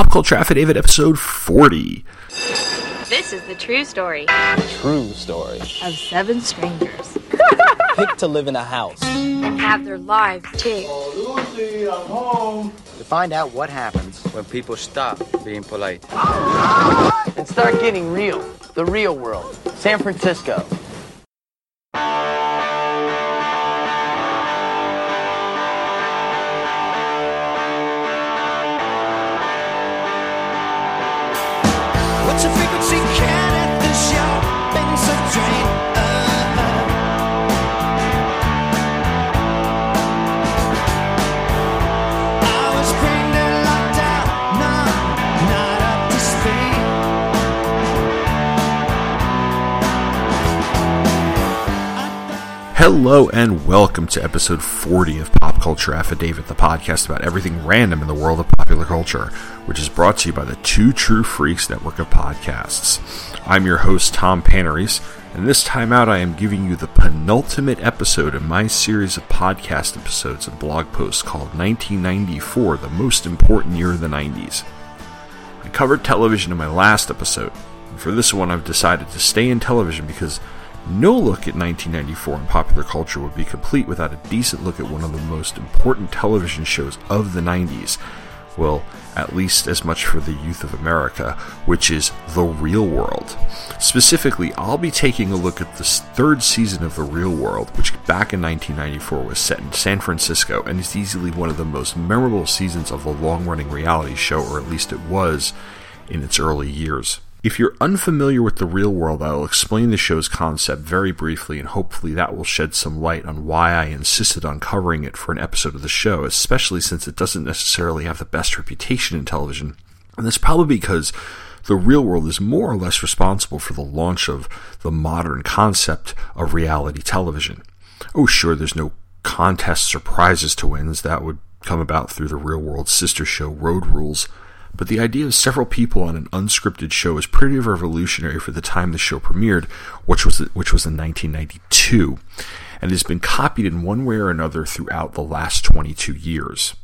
Pop Culture Affidavit, episode 40. This is the true story True story. of seven strangers Picked to live in a house. and have their lives too. to find out what happens when people stop being polite. and start getting real. The real world. San Francisco. Hello and welcome to episode 40 of Pop Culture Affidavit, the podcast about everything random in the world of popular culture, which is brought to you by the Two True Freaks network of podcasts. I'm your host, Tom Panarese, and this time out I am giving you the penultimate episode in my series of podcast episodes and blog posts called 1994, the most important year of the 90s. I covered television in my last episode, and for this one I've decided to stay in television because no look at 1994 in popular culture would be complete without a decent look at one of the most important television shows of the 90s. Well, at least as much for the youth of America, which is The Real World. Specifically, I'll be taking a look at the third season of The Real World, which back in 1994 was set in San Francisco and is easily one of the most memorable seasons of the long running reality show, or at least it was in its early years. If you're unfamiliar with the real world, I will explain the show's concept very briefly, and hopefully that will shed some light on why I insisted on covering it for an episode of the show, especially since it doesn't necessarily have the best reputation in television. And that's probably because the real world is more or less responsible for the launch of the modern concept of reality television. Oh, sure, there's no contests or prizes to win, that would come about through the real world sister show Road Rules. But the idea of several people on an unscripted show is pretty revolutionary for the time the show premiered, which was which was in 1992, and has been copied in one way or another throughout the last 22 years.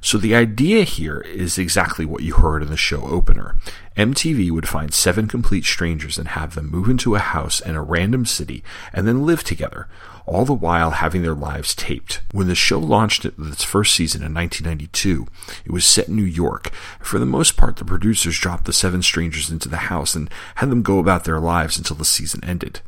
So the idea here is exactly what you heard in the show opener. MTV would find seven complete strangers and have them move into a house in a random city and then live together, all the while having their lives taped. When the show launched its first season in 1992, it was set in New York. For the most part, the producers dropped the seven strangers into the house and had them go about their lives until the season ended.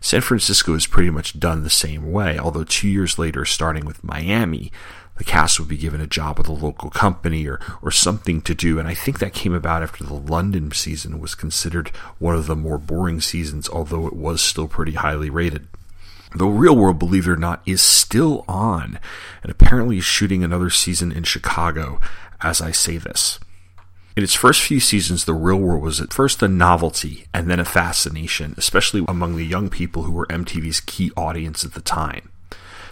San Francisco is pretty much done the same way, although two years later, starting with Miami, the cast would be given a job with a local company or, or something to do, and I think that came about after the London season was considered one of the more boring seasons, although it was still pretty highly rated. The Real World, believe it or not, is still on, and apparently is shooting another season in Chicago as I say this. In its first few seasons, The Real World was at first a novelty and then a fascination, especially among the young people who were MTV's key audience at the time.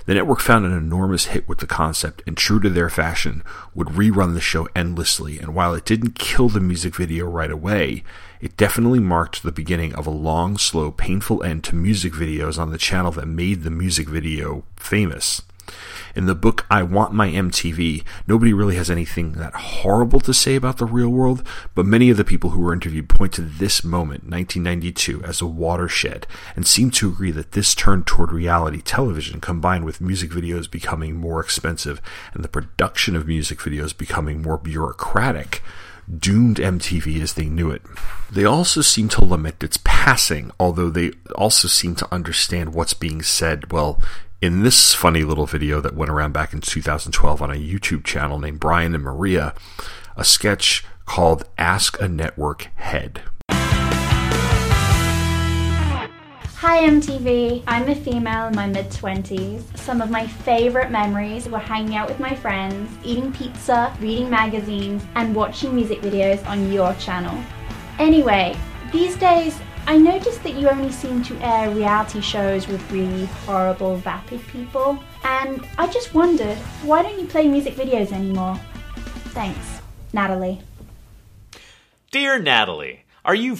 The network found an enormous hit with the concept and, true to their fashion, would rerun the show endlessly. And while it didn't kill the music video right away, it definitely marked the beginning of a long, slow, painful end to music videos on the channel that made the music video famous. In the book I Want My MTV, nobody really has anything that horrible to say about the real world, but many of the people who were interviewed point to this moment, 1992, as a watershed, and seem to agree that this turn toward reality television, combined with music videos becoming more expensive and the production of music videos becoming more bureaucratic, doomed MTV as they knew it. They also seem to lament its passing, although they also seem to understand what's being said, well, in this funny little video that went around back in 2012 on a YouTube channel named Brian and Maria, a sketch called Ask a Network Head. Hi MTV, I'm a female in my mid 20s. Some of my favorite memories were hanging out with my friends, eating pizza, reading magazines, and watching music videos on your channel. Anyway, these days, I noticed that you only seem to air reality shows with really horrible, vapid people, and I just wondered, why don't you play music videos anymore? Thanks, Natalie. Dear Natalie, are you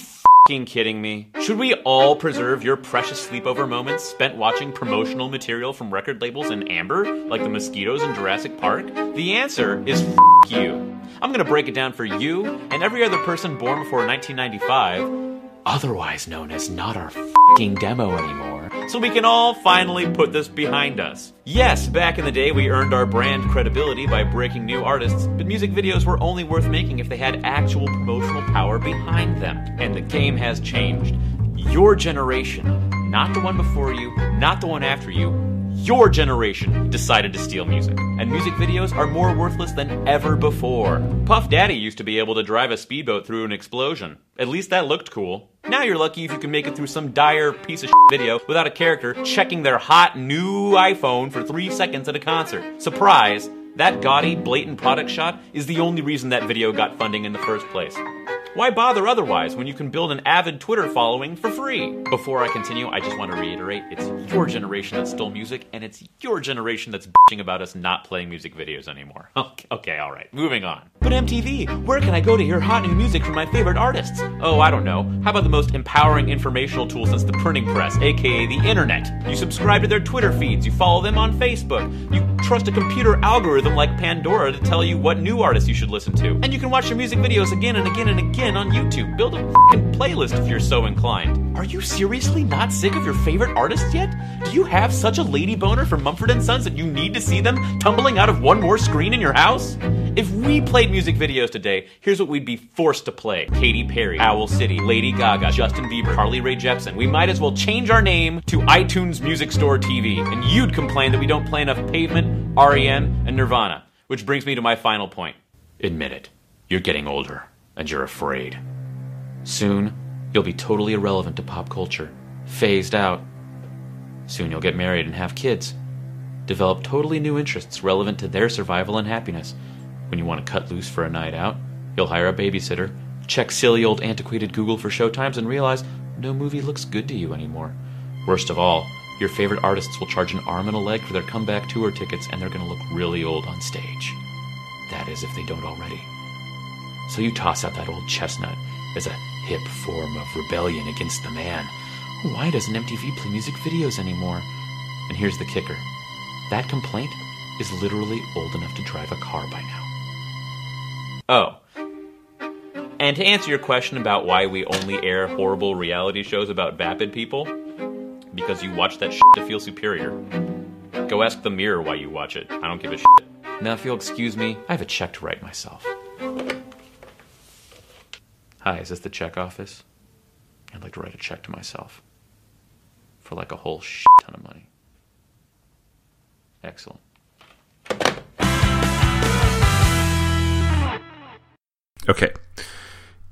fing kidding me? Should we all preserve your precious sleepover moments spent watching promotional material from record labels in amber, like the mosquitoes in Jurassic Park? The answer is you. I'm gonna break it down for you and every other person born before 1995, otherwise known as not our fing demo anymore, so we can all finally put this behind us. Yes, back in the day we earned our brand credibility by breaking new artists, but music videos were only worth making if they had actual promotional power behind them. And the game has changed. Your generation, not the one before you, not the one after you, your generation decided to steal music, and music videos are more worthless than ever before. Puff Daddy used to be able to drive a speedboat through an explosion. At least that looked cool. Now you're lucky if you can make it through some dire piece of video without a character checking their hot new iPhone for three seconds at a concert. Surprise! That gaudy, blatant product shot is the only reason that video got funding in the first place. Why bother otherwise when you can build an avid Twitter following for free? Before I continue, I just want to reiterate it's your generation that stole music, and it's your generation that's bitching about us not playing music videos anymore. Okay, okay, alright, moving on. But MTV, where can I go to hear hot new music from my favorite artists? Oh, I don't know. How about the most empowering informational tool since the printing press, aka the internet? You subscribe to their Twitter feeds, you follow them on Facebook, you trust a computer algorithm like Pandora to tell you what new artists you should listen to, and you can watch your music videos again and again and again on YouTube. Build a fing playlist if you're so inclined. Are you seriously not sick of your favorite artists yet? Do you have such a lady boner for Mumford and Sons that you need to see them tumbling out of one more screen in your house? If we played music videos today, here's what we'd be forced to play Katy Perry, Owl City, Lady Gaga, Justin Bieber, Carly Rae Jepsen. We might as well change our name to iTunes Music Store TV, and you'd complain that we don't play enough Pavement, REM, and Nirvana. Which brings me to my final point. Admit it, you're getting older, and you're afraid. Soon, you'll be totally irrelevant to pop culture, phased out. Soon, you'll get married and have kids, develop totally new interests relevant to their survival and happiness. When you want to cut loose for a night out, you'll hire a babysitter, check silly old antiquated Google for showtimes, and realize no movie looks good to you anymore. Worst of all, your favorite artists will charge an arm and a leg for their comeback tour tickets, and they're going to look really old on stage. That is, if they don't already. So you toss out that old chestnut as a hip form of rebellion against the man. Why doesn't MTV play music videos anymore? And here's the kicker that complaint is literally old enough to drive a car by now. Oh. And to answer your question about why we only air horrible reality shows about vapid people, because you watch that shit to feel superior. Go ask the mirror why you watch it. I don't give a shit. Now, if you'll excuse me, I have a check to write myself. Hi, is this the check office? I'd like to write a check to myself for like a whole shit ton of money. Excellent. Okay.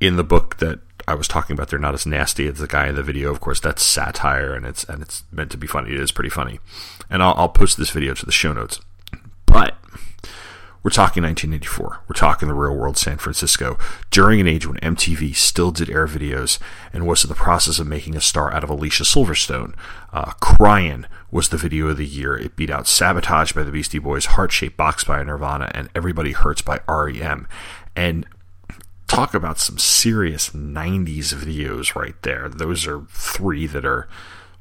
In the book that I was talking about, they're not as nasty as the guy in the video. Of course, that's satire, and it's and it's meant to be funny. It is pretty funny, and I'll, I'll post this video to the show notes. We're talking 1984. We're talking the real world San Francisco during an age when MTV still did air videos and was in the process of making a star out of Alicia Silverstone. Uh, Crying was the video of the year. It beat out Sabotage by the Beastie Boys, Heart Shaped Box by Nirvana, and Everybody Hurts by REM. And talk about some serious 90s videos right there. Those are three that are,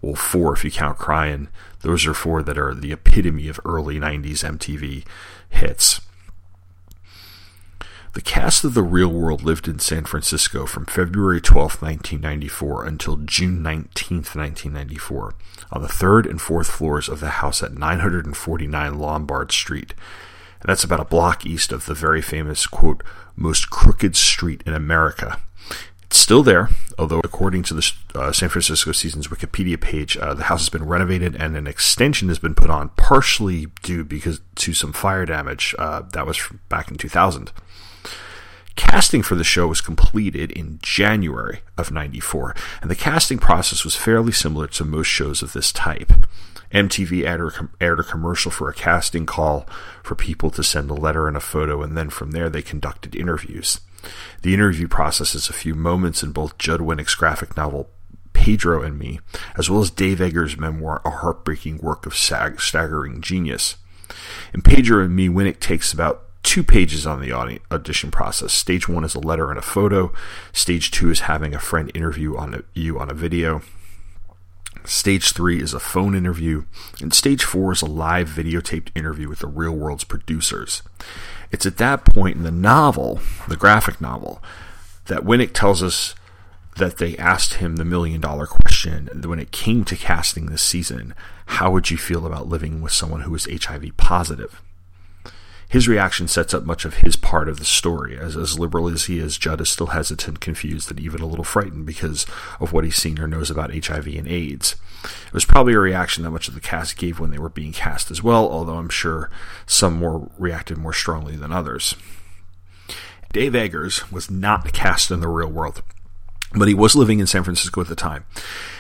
well, four if you count Crying. Those are four that are the epitome of early 90s MTV hits. The cast of The Real World lived in San Francisco from February 12, 1994 until June 19, 1994, on the third and fourth floors of the house at 949 Lombard Street. And that's about a block east of the very famous, quote, most crooked street in America. It's still there, although according to the uh, San Francisco Season's Wikipedia page, uh, the house has been renovated and an extension has been put on, partially due because to some fire damage. Uh, that was back in 2000. Casting for the show was completed in January of 94, and the casting process was fairly similar to most shows of this type. MTV aired, a commercial for a casting call for people to send a letter and a photo, and then from there they conducted interviews. The interview process is a few moments in both Judd Winick's graphic novel Pedro and Me, as well as Dave Eggers' memoir A Heartbreaking Work of Staggering Genius. In Pedro and Me, Winick takes about two pages on the audition process. Stage one is a letter and a photo. Stage two is having a friend interview on a, you on a video. Stage three is a phone interview, and stage four is a live videotaped interview with the real world's producers. It's at that point in the novel, the graphic novel, that Winick tells us that they asked him the million dollar question when it came to casting this season how would you feel about living with someone who is HIV positive? His reaction sets up much of his part of the story. As, as liberal as he is, Judd is still hesitant, confused, and even a little frightened because of what he's seen or knows about HIV and AIDS. It was probably a reaction that much of the cast gave when they were being cast as well, although I'm sure some more reacted more strongly than others. Dave Eggers was not cast in the real world, but he was living in San Francisco at the time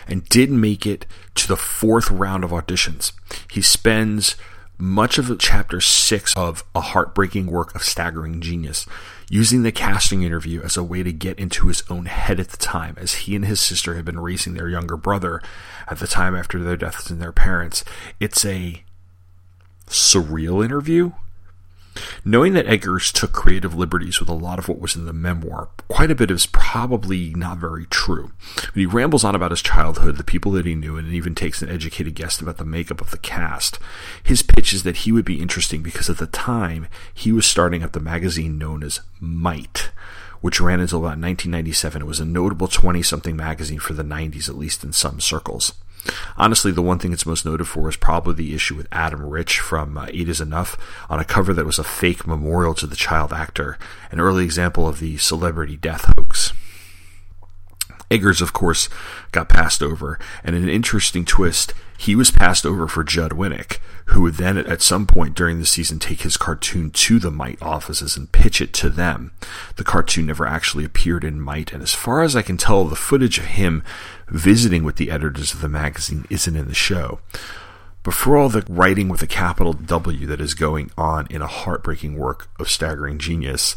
and did make it to the fourth round of auditions. He spends much of chapter six of A Heartbreaking Work of Staggering Genius, using the casting interview as a way to get into his own head at the time, as he and his sister had been raising their younger brother at the time after their deaths in their parents. It's a surreal interview. Knowing that Eggers took creative liberties with a lot of what was in the memoir, quite a bit is probably not very true. But he rambles on about his childhood, the people that he knew, and even takes an educated guess about the makeup of the cast. His pitch is that he would be interesting because at the time he was starting up the magazine known as Might, which ran until about 1997. It was a notable 20 something magazine for the 90s, at least in some circles. Honestly, the one thing it's most noted for is probably the issue with Adam Rich from uh, Eight Is Enough on a cover that was a fake memorial to the child actor, an early example of the celebrity death hoax. Eggers, of course, got passed over, and in an interesting twist, he was passed over for Judd Winick, who would then at some point during the season take his cartoon to the Might offices and pitch it to them. The cartoon never actually appeared in Might, and as far as I can tell, the footage of him visiting with the editors of the magazine isn't in the show. But for all the writing with a capital W that is going on in a heartbreaking work of staggering genius,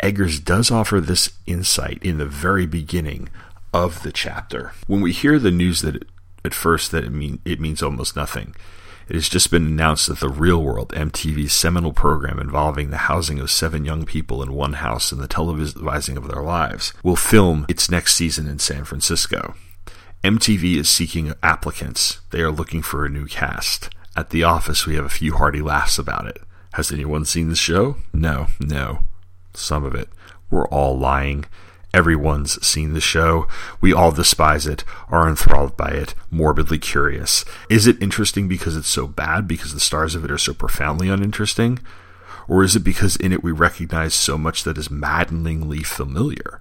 Eggers does offer this insight in the very beginning of the chapter. When we hear the news that it, at first that it mean it means almost nothing. It has just been announced that the Real World, MTV's seminal program involving the housing of seven young people in one house and the televising of their lives, will film its next season in San Francisco. MTV is seeking applicants. They are looking for a new cast. At the office, we have a few hearty laughs about it. Has anyone seen the show? No, no. Some of it. We're all lying. Everyone's seen the show. We all despise it, are enthralled by it, morbidly curious. Is it interesting because it's so bad, because the stars of it are so profoundly uninteresting? Or is it because in it we recognize so much that is maddeningly familiar?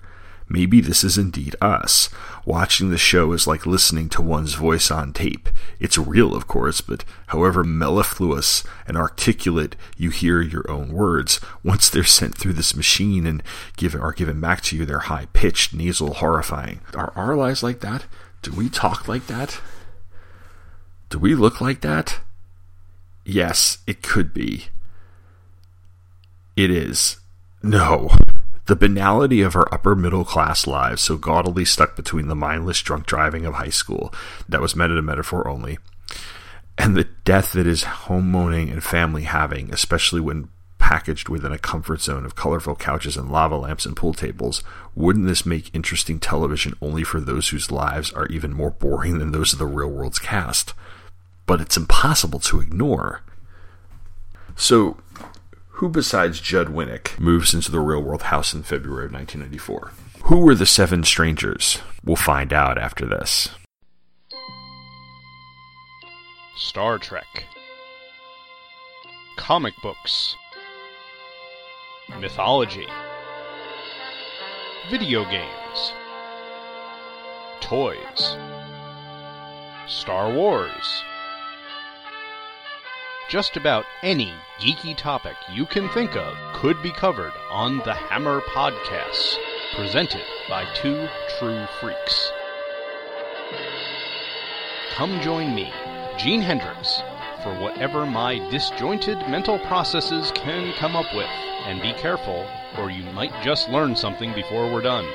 Maybe this is indeed us. Watching the show is like listening to one's voice on tape. It's real, of course, but however mellifluous and articulate you hear your own words, once they're sent through this machine and give, are given back to you, they're high pitched, nasal, horrifying. Are our lives like that? Do we talk like that? Do we look like that? Yes, it could be. It is. No. The banality of our upper middle class lives, so gaudily stuck between the mindless drunk driving of high school, that was meant a metaphor only, and the death that is home moaning and family having, especially when packaged within a comfort zone of colorful couches and lava lamps and pool tables, wouldn't this make interesting television only for those whose lives are even more boring than those of the real world's cast? But it's impossible to ignore. So, who besides Judd Winick moves into the real world house in February of 1994? Who were the seven strangers? We'll find out after this. Star Trek, comic books, mythology, video games, toys, Star Wars. Just about any geeky topic you can think of could be covered on the Hammer Podcasts, presented by two true freaks. Come join me, Gene Hendricks, for whatever my disjointed mental processes can come up with. And be careful, or you might just learn something before we're done.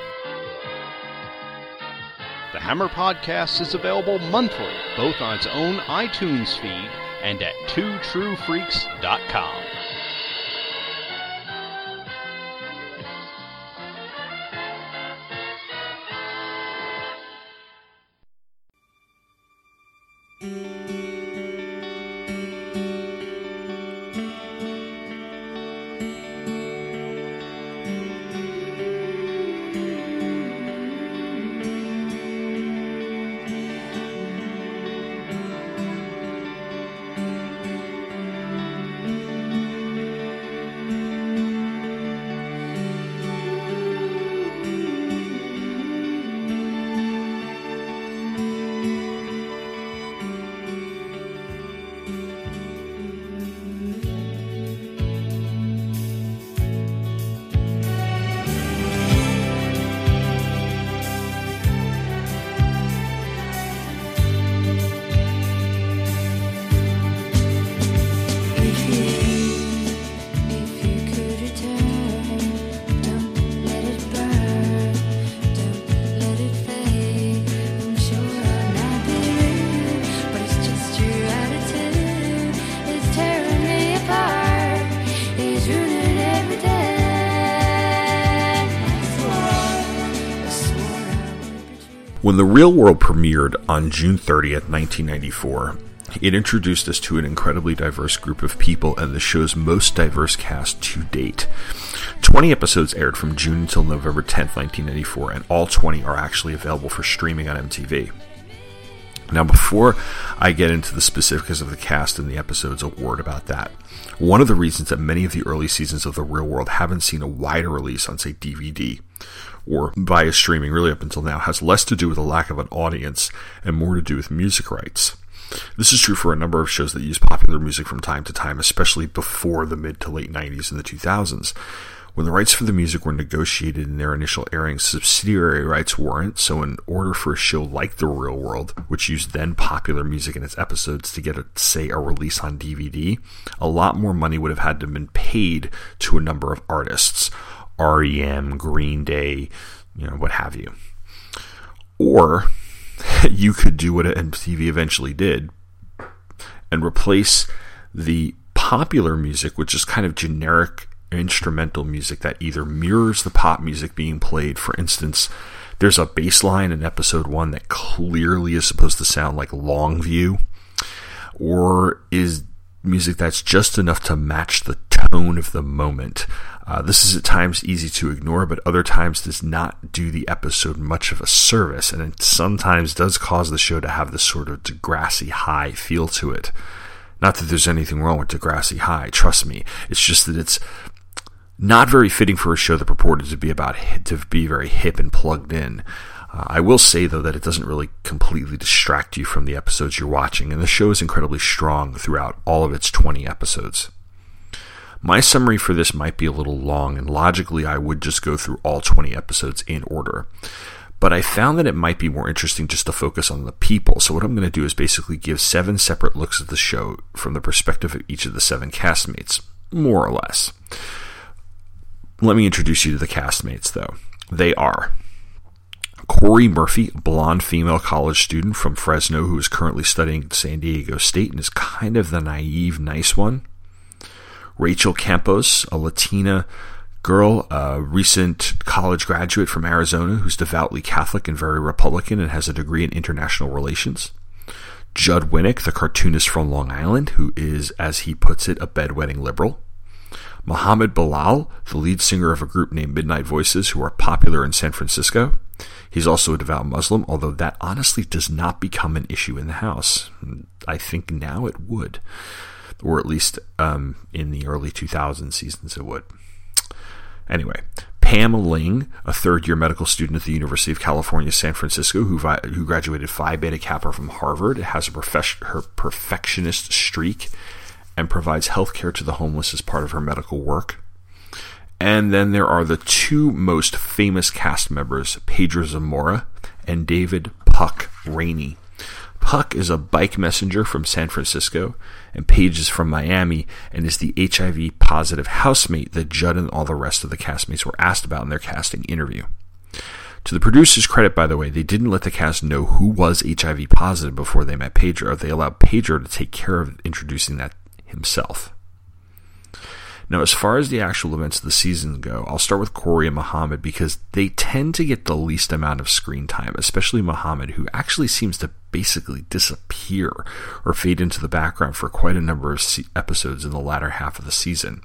The Hammer Podcast is available monthly, both on its own iTunes feed and at twotruefreaks.com. When The Real World premiered on June 30th, 1994, it introduced us to an incredibly diverse group of people and the show's most diverse cast to date. 20 episodes aired from June until November 10th, 1994, and all 20 are actually available for streaming on MTV. Now, before I get into the specifics of the cast and the episodes, a word about that. One of the reasons that many of the early seasons of The Real World haven't seen a wider release on, say, DVD or via streaming really up until now has less to do with a lack of an audience and more to do with music rights. This is true for a number of shows that use popular music from time to time, especially before the mid to late 90s and the 2000s. When the rights for the music were negotiated in their initial airing, subsidiary rights weren't, so in order for a show like The Real World, which used then popular music in its episodes to get, a, say, a release on DVD, a lot more money would have had to have been paid to a number of artists. REM, Green Day, you know, what have you. Or you could do what MTV eventually did and replace the popular music, which is kind of generic instrumental music that either mirrors the pop music being played. For instance, there's a bass line in episode one that clearly is supposed to sound like Longview, or is music that's just enough to match the tone of the moment. Uh, this is at times easy to ignore, but other times does not do the episode much of a service, and it sometimes does cause the show to have this sort of Degrassi high feel to it. Not that there's anything wrong with Degrassi High, trust me. It's just that it's not very fitting for a show that purported to be about to be very hip and plugged in. Uh, I will say though that it doesn't really completely distract you from the episodes you're watching, and the show is incredibly strong throughout all of its 20 episodes. My summary for this might be a little long, and logically, I would just go through all 20 episodes in order. But I found that it might be more interesting just to focus on the people. So, what I'm going to do is basically give seven separate looks at the show from the perspective of each of the seven castmates, more or less. Let me introduce you to the castmates, though. They are Cory Murphy, blonde female college student from Fresno who is currently studying at San Diego State and is kind of the naive, nice one. Rachel Campos, a Latina girl, a recent college graduate from Arizona who's devoutly Catholic and very Republican and has a degree in international relations. Judd Winick, the cartoonist from Long Island, who is, as he puts it, a bedwetting liberal. Mohammed Bilal, the lead singer of a group named Midnight Voices, who are popular in San Francisco. He's also a devout Muslim, although that honestly does not become an issue in the house. I think now it would or at least um, in the early 2000 seasons it would. Anyway, Pam Ling, a third year medical student at the University of California, San Francisco, who, vi- who graduated Phi Beta Kappa from Harvard, has a her perfectionist streak and provides health care to the homeless as part of her medical work. And then there are the two most famous cast members, Pedro Zamora and David Puck Rainey. Puck is a bike messenger from San Francisco, and Paige is from Miami and is the HIV positive housemate that Judd and all the rest of the castmates were asked about in their casting interview. To the producer's credit, by the way, they didn't let the cast know who was HIV positive before they met Pedro. They allowed Pedro to take care of introducing that himself. Now, as far as the actual events of the season go, I'll start with Cory and Muhammad because they tend to get the least amount of screen time, especially Muhammad, who actually seems to basically disappear or fade into the background for quite a number of episodes in the latter half of the season.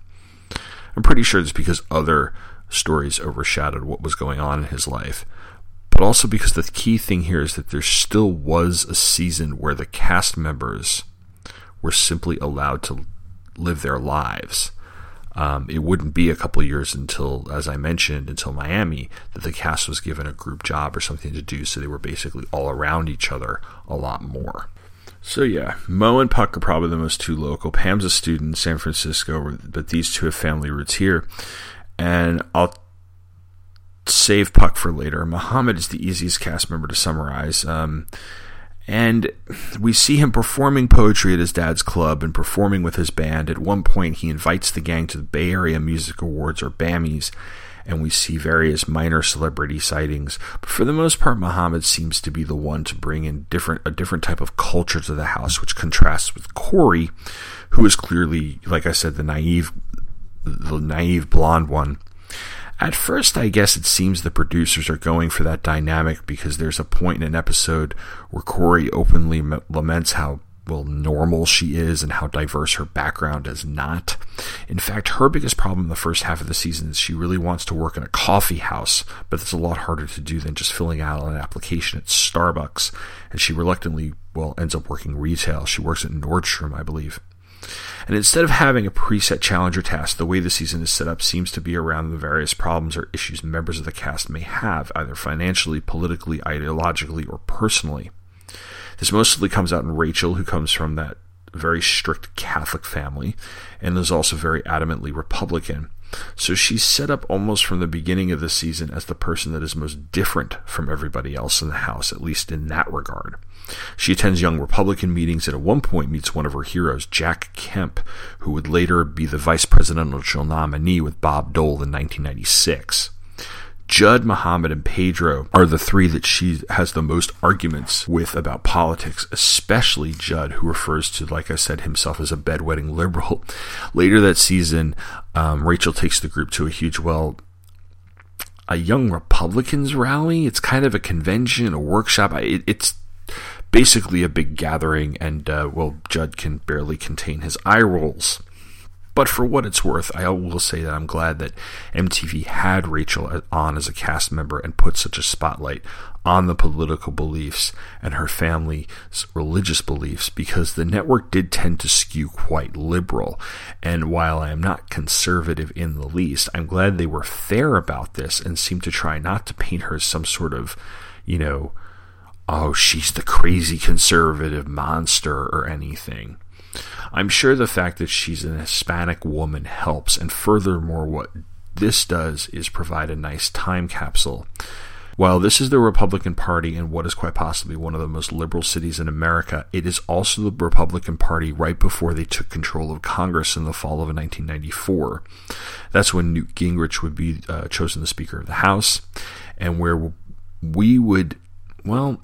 I'm pretty sure it's because other stories overshadowed what was going on in his life, but also because the key thing here is that there still was a season where the cast members were simply allowed to live their lives. Um, it wouldn't be a couple years until, as I mentioned, until Miami that the cast was given a group job or something to do, so they were basically all around each other a lot more. So yeah, Mo and Puck are probably the most two local. Pam's a student in San Francisco, but these two have family roots here. And I'll save Puck for later. Muhammad is the easiest cast member to summarize. Um, and we see him performing poetry at his dad's club and performing with his band. At one point, he invites the gang to the Bay Area Music Awards, or Bammies, and we see various minor celebrity sightings. But for the most part, Muhammad seems to be the one to bring in different a different type of culture to the house, which contrasts with Cory, who is clearly, like I said, the naive, the naive blonde one. At first, I guess it seems the producers are going for that dynamic because there's a point in an episode where Cory openly m- laments how well normal she is and how diverse her background is not. In fact, her biggest problem in the first half of the season is she really wants to work in a coffee house, but it's a lot harder to do than just filling out an application at Starbucks. And she reluctantly, well, ends up working retail. She works at Nordstrom, I believe. And instead of having a preset challenger task, the way the season is set up seems to be around the various problems or issues members of the cast may have, either financially, politically, ideologically, or personally. This mostly comes out in Rachel, who comes from that very strict Catholic family and is also very adamantly Republican. So she's set up almost from the beginning of the season as the person that is most different from everybody else in the house, at least in that regard. She attends young Republican meetings and at one point meets one of her heroes, Jack Kemp, who would later be the vice presidential nominee with Bob Dole in 1996. Judd, Muhammad, and Pedro are the three that she has the most arguments with about politics, especially Judd, who refers to, like I said, himself as a bedwetting liberal. Later that season, um, Rachel takes the group to a huge, well, a young Republicans rally. It's kind of a convention, a workshop. It, it's basically a big gathering, and uh, well, Judd can barely contain his eye rolls. But for what it's worth, I will say that I'm glad that MTV had Rachel on as a cast member and put such a spotlight on the political beliefs and her family's religious beliefs because the network did tend to skew quite liberal. And while I am not conservative in the least, I'm glad they were fair about this and seemed to try not to paint her as some sort of, you know, oh, she's the crazy conservative monster or anything. I'm sure the fact that she's an Hispanic woman helps, and furthermore, what this does is provide a nice time capsule. While this is the Republican Party in what is quite possibly one of the most liberal cities in America, it is also the Republican Party right before they took control of Congress in the fall of 1994. That's when Newt Gingrich would be uh, chosen the Speaker of the House, and where we would, well,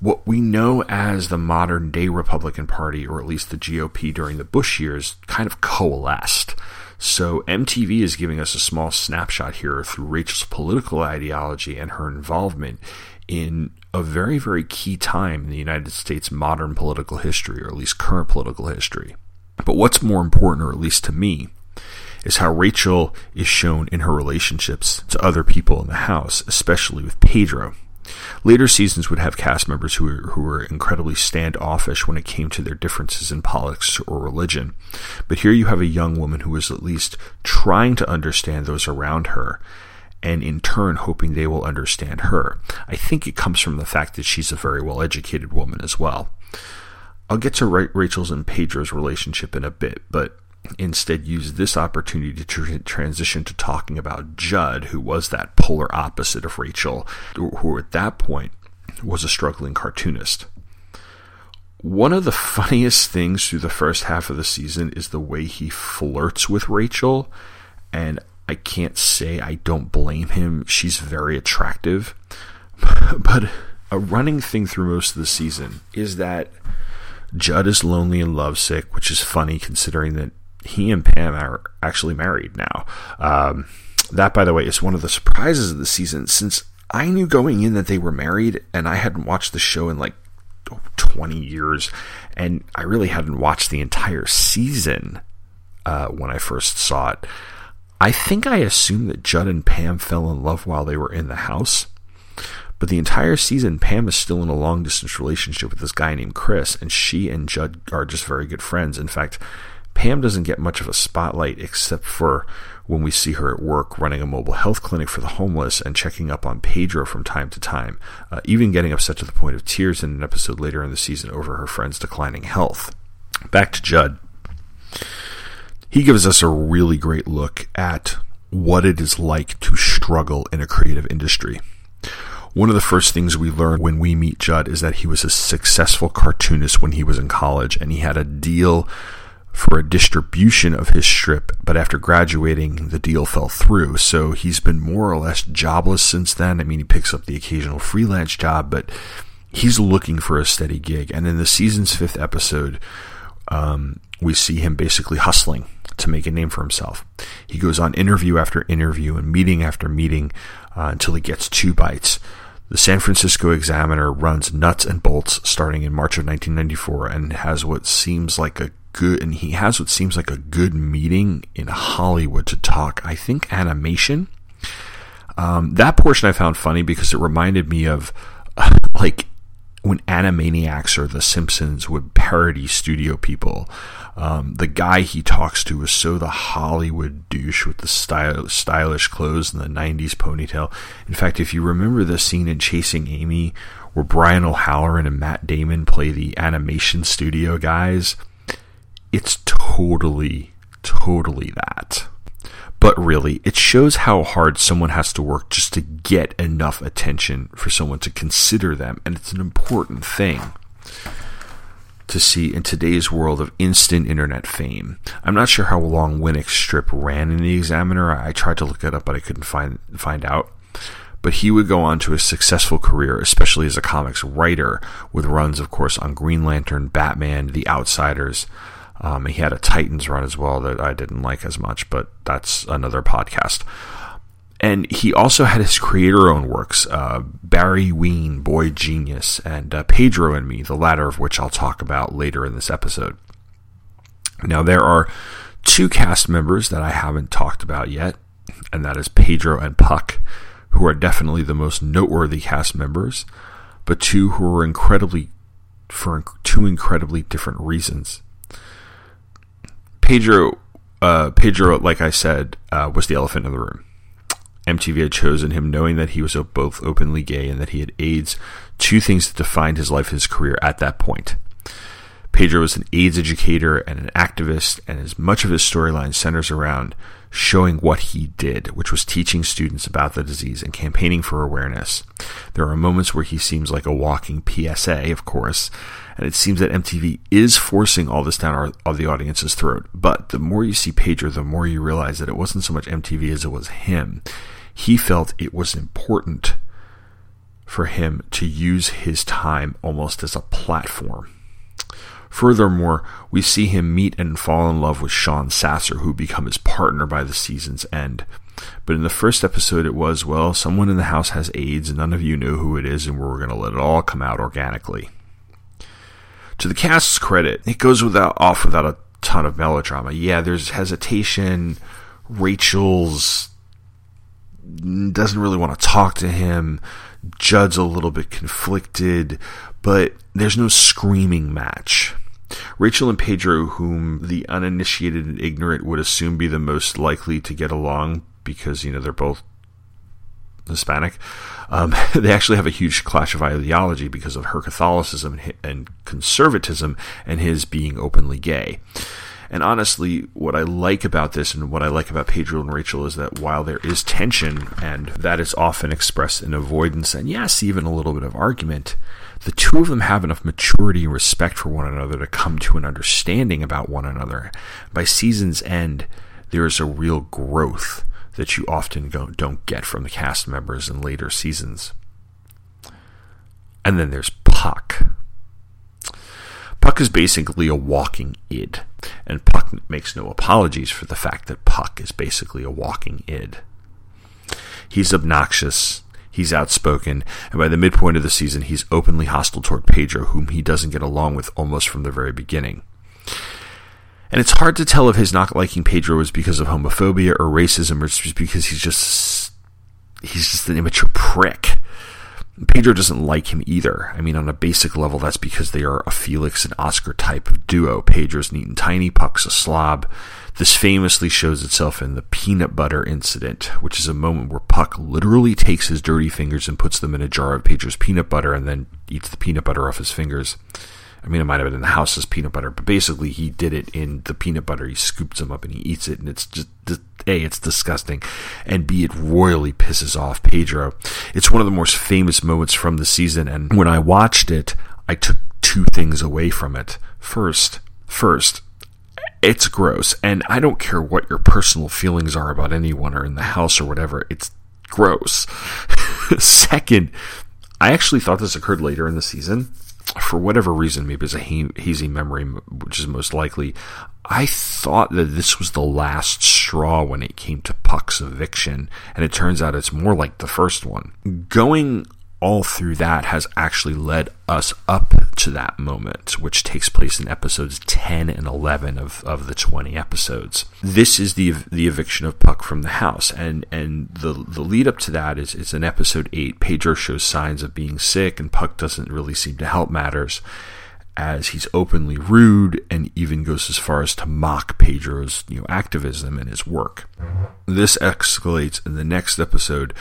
what we know as the modern day Republican Party, or at least the GOP during the Bush years, kind of coalesced. So MTV is giving us a small snapshot here through Rachel's political ideology and her involvement in a very, very key time in the United States' modern political history, or at least current political history. But what's more important, or at least to me, is how Rachel is shown in her relationships to other people in the house, especially with Pedro. Later seasons would have cast members who were, who were incredibly standoffish when it came to their differences in politics or religion. But here you have a young woman who is at least trying to understand those around her and in turn hoping they will understand her. I think it comes from the fact that she's a very well educated woman as well. I'll get to Rachel's and Pedro's relationship in a bit, but instead use this opportunity to tr- transition to talking about Judd, who was that polar opposite of Rachel, who at that point was a struggling cartoonist. One of the funniest things through the first half of the season is the way he flirts with Rachel, and I can't say I don't blame him. She's very attractive. but a running thing through most of the season is that Judd is lonely and lovesick, which is funny considering that he and Pam are actually married now. Um, that, by the way, is one of the surprises of the season since I knew going in that they were married and I hadn't watched the show in like 20 years and I really hadn't watched the entire season uh, when I first saw it. I think I assumed that Judd and Pam fell in love while they were in the house. But the entire season, Pam is still in a long distance relationship with this guy named Chris, and she and Judd are just very good friends. In fact, Pam doesn't get much of a spotlight except for when we see her at work running a mobile health clinic for the homeless and checking up on Pedro from time to time, uh, even getting upset to the point of tears in an episode later in the season over her friend's declining health. Back to Judd. He gives us a really great look at what it is like to struggle in a creative industry. One of the first things we learn when we meet Judd is that he was a successful cartoonist when he was in college and he had a deal for a distribution of his strip, but after graduating, the deal fell through. So he's been more or less jobless since then. I mean, he picks up the occasional freelance job, but he's looking for a steady gig. And in the season's fifth episode, um, we see him basically hustling to make a name for himself. He goes on interview after interview and meeting after meeting uh, until he gets two bites. The San Francisco Examiner runs nuts and bolts starting in March of 1994 and has what seems like a good and he has what seems like a good meeting in Hollywood to talk. I think animation. Um, that portion I found funny because it reminded me of like when Animaniacs or The Simpsons would parody studio people. Um, the guy he talks to is so the Hollywood douche with the style, stylish clothes and the 90s ponytail. In fact, if you remember the scene in Chasing Amy where Brian O'Halloran and Matt Damon play the animation studio guys, it's totally, totally that. But really, it shows how hard someone has to work just to get enough attention for someone to consider them, and it's an important thing to see in today's world of instant internet fame. I'm not sure how long Winick's strip ran in the Examiner. I tried to look it up, but I couldn't find find out. But he would go on to a successful career, especially as a comics writer, with runs, of course, on Green Lantern, Batman, The Outsiders. Um, he had a Titans run as well that I didn't like as much, but that's another podcast. And he also had his creator owned works, uh, Barry Ween, Boy Genius, and uh, Pedro and Me, the latter of which I'll talk about later in this episode. Now, there are two cast members that I haven't talked about yet, and that is Pedro and Puck, who are definitely the most noteworthy cast members, but two who are incredibly, for two incredibly different reasons. Pedro, uh, Pedro, like I said, uh, was the elephant in the room. MTV had chosen him knowing that he was both openly gay and that he had AIDS, two things that defined his life and his career at that point. Pedro was an AIDS educator and an activist, and as much of his storyline centers around showing what he did, which was teaching students about the disease and campaigning for awareness. There are moments where he seems like a walking PSA, of course, and it seems that MTV is forcing all this down our, the audience's throat. But the more you see Pedro, the more you realize that it wasn't so much MTV as it was him. He felt it was important for him to use his time almost as a platform. Furthermore, we see him meet and fall in love with Sean Sasser, who become his partner by the season's end. But in the first episode, it was, well, someone in the house has AIDS, and none of you know who it is, and we're going to let it all come out organically. To the cast's credit, it goes without off without a ton of melodrama. Yeah, there's hesitation. Rachel's doesn't really want to talk to him. Judd's a little bit conflicted, but there's no screaming match. Rachel and Pedro, whom the uninitiated and ignorant would assume be the most likely to get along because, you know, they're both Hispanic, um, they actually have a huge clash of ideology because of her Catholicism and conservatism and his being openly gay. And honestly, what I like about this and what I like about Pedro and Rachel is that while there is tension and that is often expressed in avoidance and yes, even a little bit of argument, the two of them have enough maturity and respect for one another to come to an understanding about one another. By season's end, there is a real growth that you often don't get from the cast members in later seasons. And then there's Puck. Puck is basically a walking id. and Puck makes no apologies for the fact that Puck is basically a walking id. He's obnoxious, he's outspoken, and by the midpoint of the season, he's openly hostile toward Pedro, whom he doesn't get along with almost from the very beginning. And it's hard to tell if his not liking Pedro is because of homophobia or racism, or just because he's just he's just an immature prick. Pedro doesn't like him either. I mean, on a basic level, that's because they are a Felix and Oscar type of duo. Pedro's neat and tiny, Puck's a slob. This famously shows itself in the peanut butter incident, which is a moment where Puck literally takes his dirty fingers and puts them in a jar of Pedro's peanut butter and then eats the peanut butter off his fingers. I mean, it might have been in the house as peanut butter, but basically he did it in the peanut butter. He scoops them up and he eats it, and it's just a, it's disgusting, and b, it royally pisses off Pedro. It's one of the most famous moments from the season, and when I watched it, I took two things away from it. First, first, it's gross, and I don't care what your personal feelings are about anyone or in the house or whatever. It's gross. Second, I actually thought this occurred later in the season for whatever reason, maybe it's a hazy memory, which is most likely, I thought that this was the last straw when it came to Puck's eviction, and it turns out it's more like the first one. Going all through that has actually led us up to that moment, which takes place in episodes 10 and 11 of, of the 20 episodes. This is the the eviction of Puck from the house, and and the the lead up to that is is in episode 8. Pedro shows signs of being sick, and Puck doesn't really seem to help matters as he's openly rude and even goes as far as to mock Pedro's you know activism and his work. This escalates in the next episode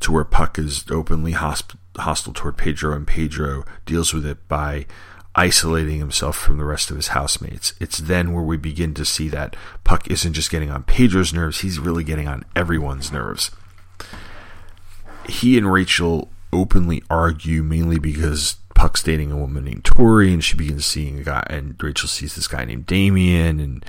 to where Puck is openly hosp- hostile toward Pedro, and Pedro deals with it by isolating himself from the rest of his housemates. It's then where we begin to see that Puck isn't just getting on Pedro's nerves, he's really getting on everyone's nerves. He and Rachel openly argue mainly because Puck's dating a woman named Tori, and she begins seeing a guy, and Rachel sees this guy named Damien, and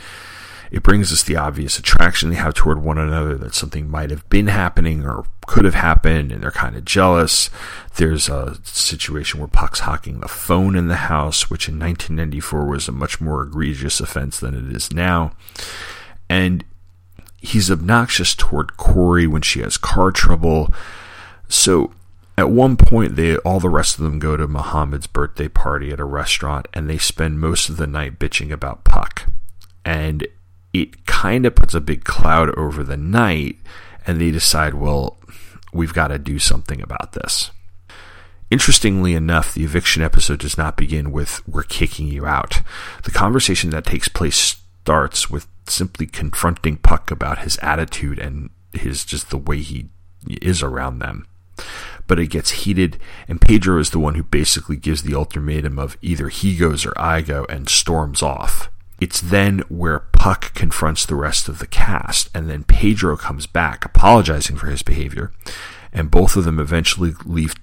it brings us the obvious attraction they have toward one another that something might have been happening or could have happened, and they're kind of jealous. There's a situation where Puck's hocking the phone in the house, which in 1994 was a much more egregious offense than it is now. And he's obnoxious toward Cory when she has car trouble. So at one point, they all the rest of them go to Muhammad's birthday party at a restaurant, and they spend most of the night bitching about Puck. And it kind of puts a big cloud over the night, and they decide, well, we've got to do something about this. Interestingly enough, the eviction episode does not begin with, we're kicking you out. The conversation that takes place starts with simply confronting Puck about his attitude and his just the way he is around them. But it gets heated, and Pedro is the one who basically gives the ultimatum of either he goes or I go and storms off. It's then where Puck confronts the rest of the cast, and then Pedro comes back apologizing for his behavior, and both of them eventually leave,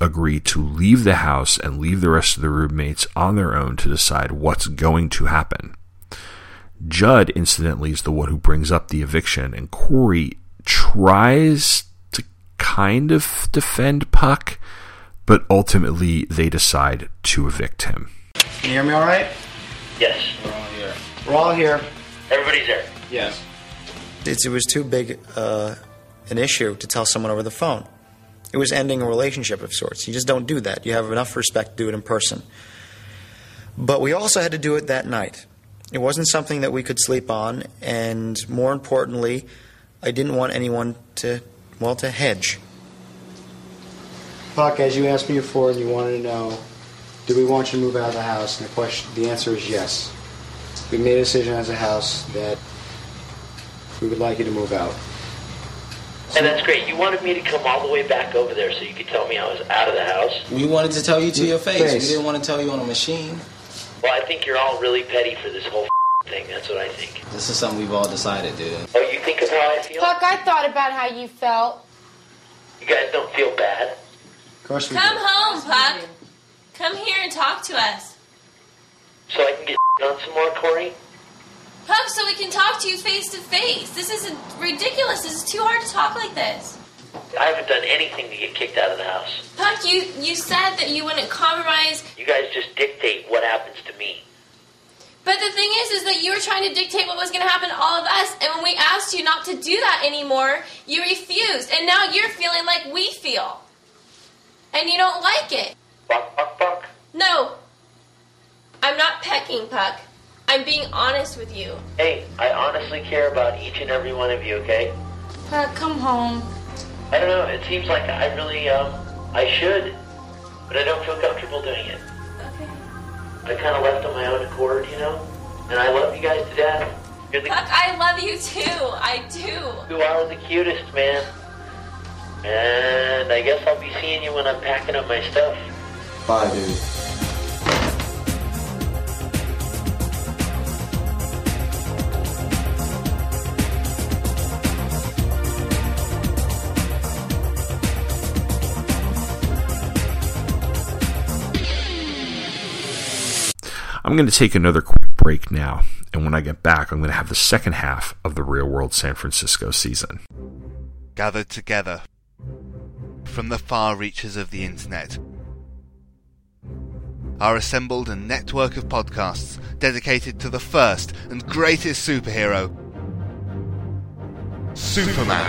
agree to leave the house and leave the rest of the roommates on their own to decide what's going to happen. Judd, incidentally, is the one who brings up the eviction, and Cory tries to kind of defend Puck, but ultimately they decide to evict him. Can you hear me all right? Yes. We're all here. We're all here. Everybody's there. Yes. It's, it was too big uh, an issue to tell someone over the phone. It was ending a relationship of sorts. You just don't do that. You have enough respect to do it in person. But we also had to do it that night. It wasn't something that we could sleep on, and more importantly, I didn't want anyone to, well, to hedge. Puck, as you asked me before, and you wanted to know, do we want you to move out of the house? And the question, the answer is yes. We made a decision as a house that we would like you to move out. And that's great. You wanted me to come all the way back over there so you could tell me I was out of the house. We wanted to tell you to your face. Face. We didn't want to tell you on a machine. Well, I think you're all really petty for this whole thing. That's what I think. This is something we've all decided, dude. Oh, you think of how I feel? Puck, I thought about how you felt. You guys don't feel bad? Of course we Come do. home, Puck. Come here and talk to us. So I can get on some more, Cory? Puck, so we can talk to you face to face. This is ridiculous. This is too hard to talk like this. I haven't done anything to get kicked out of the house. Puck, you, you said that you wouldn't compromise. You guys just dictate what happens to me. But the thing is, is that you were trying to dictate what was going to happen to all of us, and when we asked you not to do that anymore, you refused, and now you're feeling like we feel, and you don't like it. Buck, buck, buck. No, I'm not pecking, Puck. I'm being honest with you. Hey, I honestly care about each and every one of you, okay? Puck, come home. I don't know, it seems like I really, um, I should, but I don't feel comfortable doing it. Okay. I kind of left on my own accord, you know? And I love you guys to death. You're the, Puck, I love you too. I do. you are the cutest, man. And I guess I'll be seeing you when I'm packing up my stuff. Bye, dude. I'm going to take another quick break now, and when I get back, I'm going to have the second half of the Real World San Francisco season. gathered together from the far reaches of the internet are assembled a network of podcasts dedicated to the first and greatest superhero, Superman.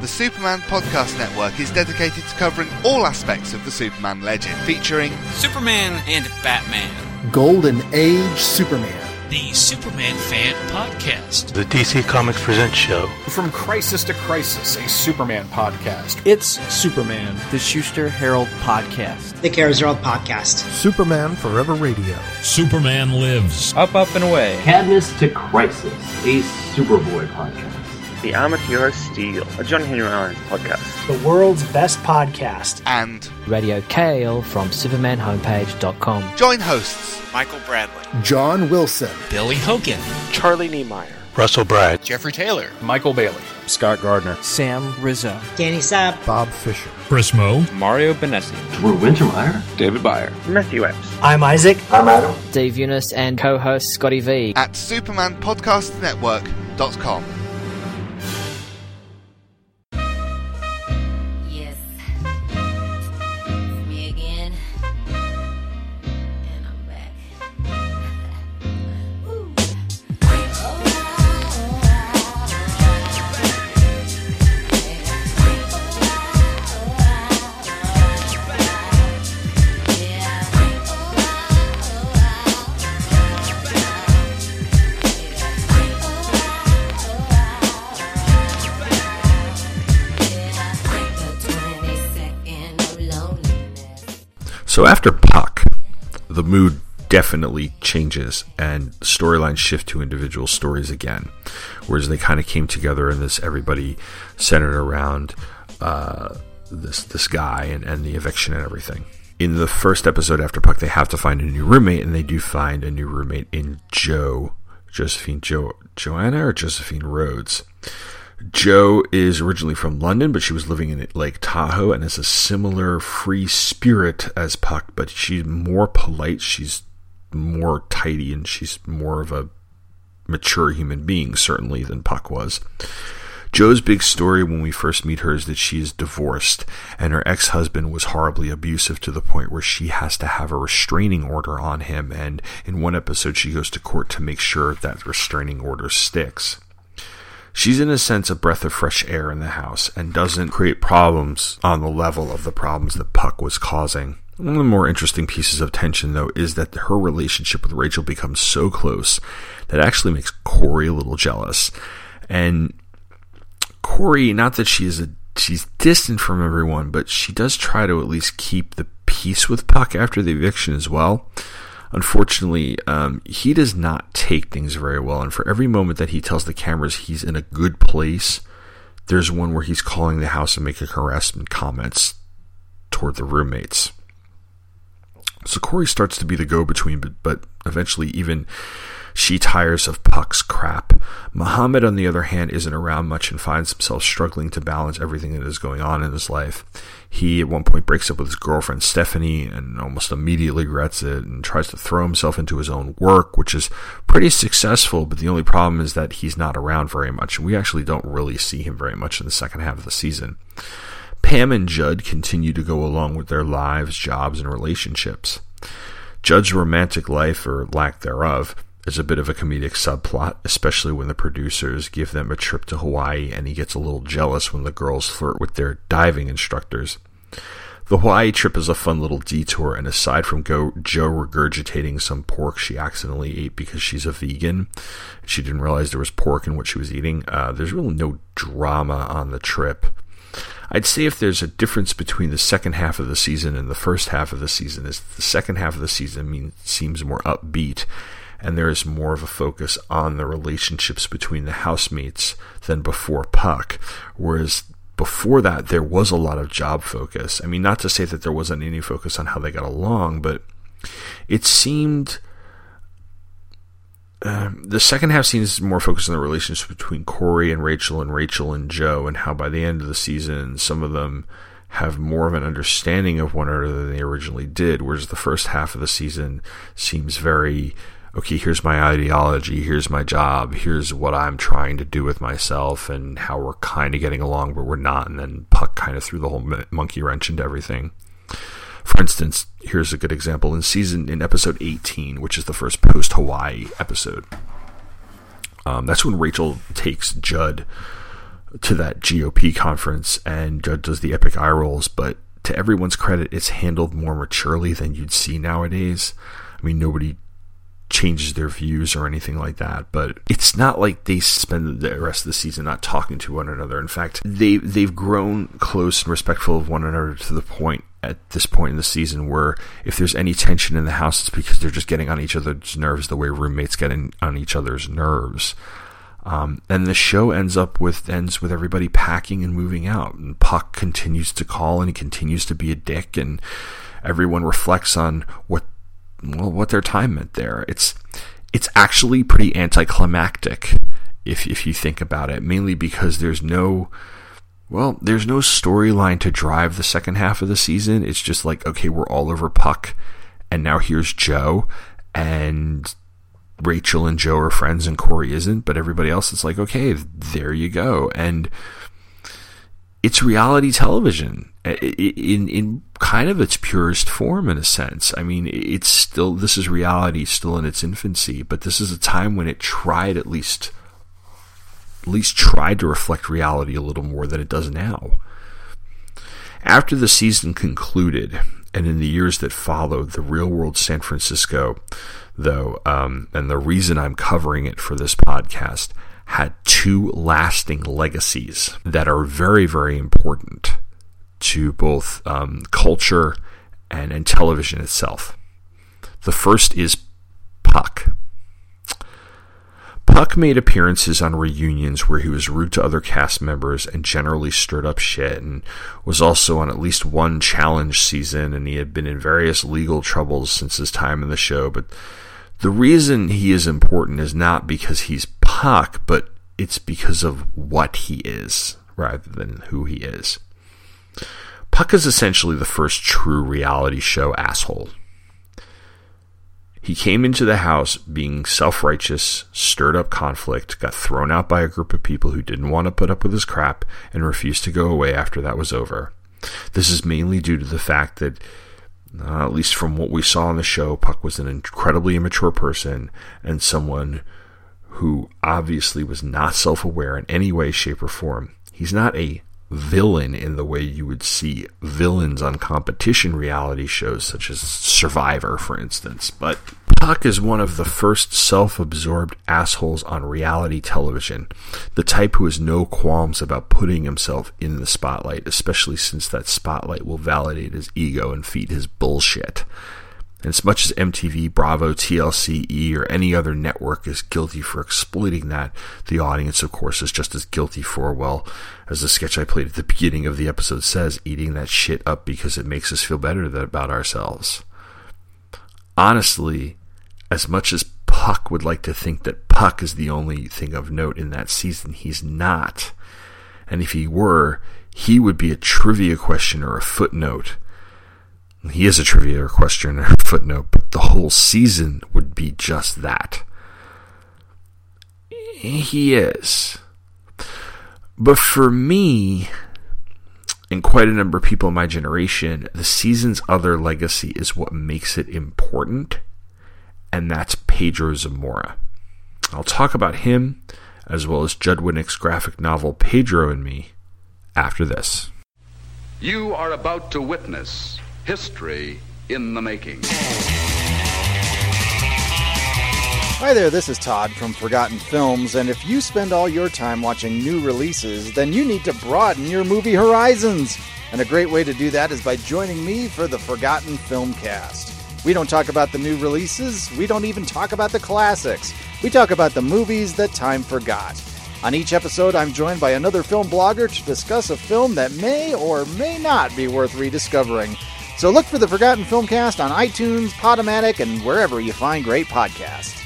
The Superman Podcast Network is dedicated to covering all aspects of the Superman legend, featuring Superman and Batman. Golden Age Superman. The Superman Fan Podcast. The DC Comics Presents show. From Crisis to Crisis, a Superman podcast. It's Superman, the Schuster Herald Podcast. The Kara Zerald Podcast. Superman Forever Radio. Superman Lives. Up, Up, and Away. Cadmus to Crisis, a Superboy podcast. The Amateur Steel, a John Henry Irons podcast. The world's best podcast. And Radio Kale from SupermanHomepage.com. Join hosts Michael Bradley, John Wilson, Billy Hogan, Charlie Niemeyer, Russell Brad, Jeffrey Taylor, Michael Bailey, Scott Gardner, Sam Rizzo, Danny Sabb, Bob Fisher, Prismo, Mario Benessi, Drew Wintermeyer, David Byer, Matthew Epps. I'm Isaac. I'm Adam. Dave Eunice, and co host Scotty V. at supermanpodcastnetwork.com. definitely changes and storylines shift to individual stories again. Whereas they kind of came together in this everybody centered around uh, this this guy and, and the eviction and everything. In the first episode after Puck, they have to find a new roommate, and they do find a new roommate in Joe, Josephine jo- Joanna or Josephine Rhodes. Joe is originally from London, but she was living in Lake Tahoe and is a similar free spirit as Puck, but she's more polite, she's more tidy, and she's more of a mature human being, certainly, than Puck was. Joe's big story when we first meet her is that she is divorced, and her ex husband was horribly abusive to the point where she has to have a restraining order on him, and in one episode, she goes to court to make sure that restraining order sticks. She's in a sense a breath of fresh air in the house and doesn't create problems on the level of the problems that Puck was causing. One of the more interesting pieces of tension, though, is that her relationship with Rachel becomes so close that actually makes Cory a little jealous. And Cory, not that she is a she's distant from everyone, but she does try to at least keep the peace with Puck after the eviction as well. Unfortunately, um, he does not take things very well, and for every moment that he tells the cameras he's in a good place, there's one where he's calling the house and making harassment comments toward the roommates. So Cory starts to be the go-between, but, but eventually even She tires of Puck's crap. Muhammad, on the other hand, isn't around much and finds himself struggling to balance everything that is going on in his life. He, at one point, breaks up with his girlfriend Stephanie and almost immediately regrets it and tries to throw himself into his own work, which is pretty successful, but the only problem is that he's not around very much. And We actually don't really see him very much in the second half of the season. Pam and Judd continue to go along with their lives, jobs, and relationships. Judd's romantic life, or lack thereof, is a bit of a comedic subplot, especially when the producers give them a trip to Hawaii and he gets a little jealous when the girls flirt with their diving instructors. The Hawaii trip is a fun little detour, and aside from Joe regurgitating some pork she accidentally ate because she's a vegan, she didn't realize there was pork in what she was eating, uh, there's really no drama on the trip. I'd say if there's a difference between the second half of the season and the first half of the season, is the second half of the season mean, seems more upbeat and there is more of a focus on the relationships between the housemates than before Puck. Whereas before that, there was a lot of job focus. I mean, not to say that there wasn't any focus on how they got along, but it seemed. Uh, the second half seems more focused on the relationship between Cory and Rachel and Rachel and Joe, and how by the end of the season, some of them have more of an understanding of one another than they originally did. Whereas the first half of the season seems very okay, here's my ideology, here's my job, here's what I'm trying to do with myself, and how we're kind of getting along, but we're not. And then Puck kind of threw the whole monkey wrench into everything. For instance, here's a good example in season in episode 18, which is the first post Hawaii episode. Um, that's when Rachel takes Judd to that GOP conference, and Judd does the epic eye rolls. But to everyone's credit, it's handled more maturely than you'd see nowadays. I mean, nobody changes their views or anything like that. But it's not like they spend the rest of the season not talking to one another. In fact, they they've grown close and respectful of one another to the point at this point in the season where if there's any tension in the house, it's because they're just getting on each other's nerves the way roommates get in, on each other's nerves. Um, and the show ends up with ends with everybody packing and moving out, and Puck continues to call and he continues to be a dick, and everyone reflects on what well, what their time meant there. It's it's actually pretty anticlimactic if if you think about it, mainly because there's no well, there's no storyline to drive the second half of the season. It's just like, okay, we're all over Puck, and now here's Joe, and Rachel and Joe are friends, and Cory isn't, but everybody else is like, okay, there you go. And it's reality television in in kind of its purest form in a sense. I mean, it's still this is reality still in its infancy, but this is a time when it tried at least at least tried to reflect reality a little more than it does now. After the season concluded, and in the years that followed, the real world San Francisco, though, um, and the reason I'm covering it for this podcast had two lasting legacies that are very, very important to both um, culture and, and television itself. The first is Puck. Puck made appearances on reunions where he was rude to other cast members and generally stirred up shit, and was also on at least one challenge season, and he had been in various legal troubles since his time in the show. But the reason he is important is not because he's Puck, but it's because of what he is rather than who he is. Puck is essentially the first true reality show asshole. He came into the house being self righteous, stirred up conflict, got thrown out by a group of people who didn't want to put up with his crap, and refused to go away after that was over. This is mainly due to the fact that, uh, at least from what we saw on the show, Puck was an incredibly immature person and someone who obviously was not self aware in any way, shape, or form. He's not a villain in the way you would see villains on competition reality shows such as Survivor, for instance. But Puck is one of the first self absorbed assholes on reality television, the type who has no qualms about putting himself in the spotlight, especially since that spotlight will validate his ego and feed his bullshit. As much as MTV, Bravo, TLC, E, or any other network is guilty for exploiting that, the audience, of course, is just as guilty for, well, as the sketch I played at the beginning of the episode says, eating that shit up because it makes us feel better about ourselves. Honestly, as much as Puck would like to think that Puck is the only thing of note in that season. He's not. And if he were, he would be a trivia question or a footnote. He is a trivia question or a footnote, but the whole season would be just that. He is. But for me, and quite a number of people in my generation, the season's other legacy is what makes it important, and that's Pedro Zamora. I'll talk about him, as well as Judd Winick's graphic novel Pedro and Me, after this. You are about to witness history in the making. Hi there, this is Todd from Forgotten Films, and if you spend all your time watching new releases, then you need to broaden your movie horizons. And a great way to do that is by joining me for the Forgotten Film Cast. We don't talk about the new releases, we don't even talk about the classics. We talk about the movies that time forgot. On each episode, I'm joined by another film blogger to discuss a film that may or may not be worth rediscovering. So look for the Forgotten Filmcast on iTunes, Podomatic, and wherever you find great podcasts.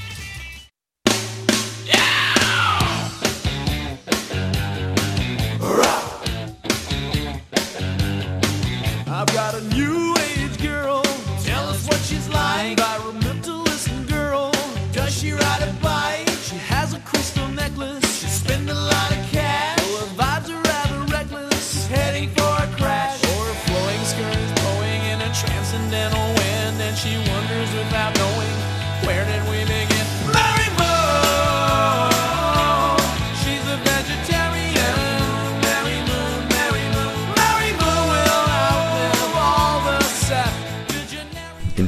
I've got a new age girl. Tell us what she's like.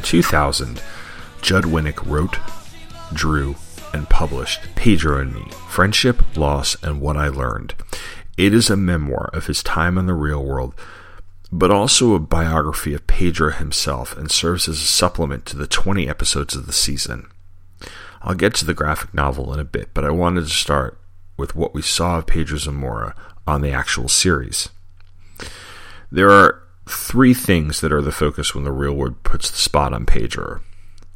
2000, Judd Winick wrote, drew, and published Pedro and Me Friendship, Loss, and What I Learned. It is a memoir of his time in the real world, but also a biography of Pedro himself and serves as a supplement to the 20 episodes of the season. I'll get to the graphic novel in a bit, but I wanted to start with what we saw of Pedro Zamora on the actual series. There are three things that are the focus when the real world puts the spot on Pedro.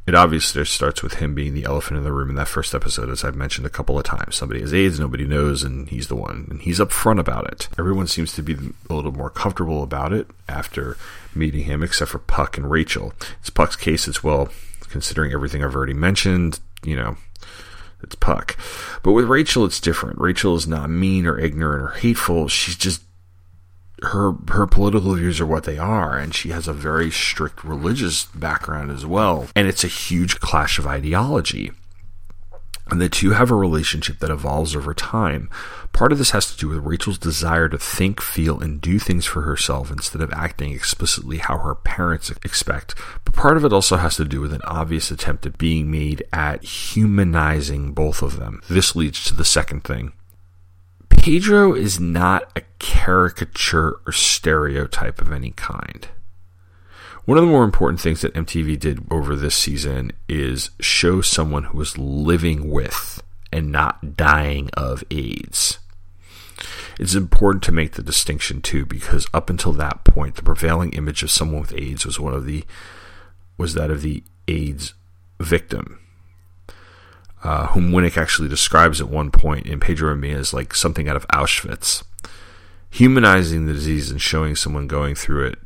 It obviously starts with him being the elephant in the room in that first episode, as I've mentioned a couple of times. Somebody has AIDS, nobody knows, and he's the one. And he's upfront about it. Everyone seems to be a little more comfortable about it after meeting him, except for Puck and Rachel. It's Puck's case as well, considering everything I've already mentioned, you know, it's Puck. But with Rachel, it's different. Rachel is not mean or ignorant or hateful. She's just her her political views are what they are and she has a very strict religious background as well and it's a huge clash of ideology and the two have a relationship that evolves over time. Part of this has to do with Rachel's desire to think, feel, and do things for herself instead of acting explicitly how her parents expect. But part of it also has to do with an obvious attempt at being made at humanizing both of them. This leads to the second thing. Pedro is not a caricature or stereotype of any kind. One of the more important things that MTV did over this season is show someone who was living with and not dying of AIDS. It's important to make the distinction too, because up until that point, the prevailing image of someone with AIDS was one of the was that of the AIDS victim, uh, whom Winick actually describes at one point in Pedro and Me as like something out of Auschwitz, humanizing the disease and showing someone going through it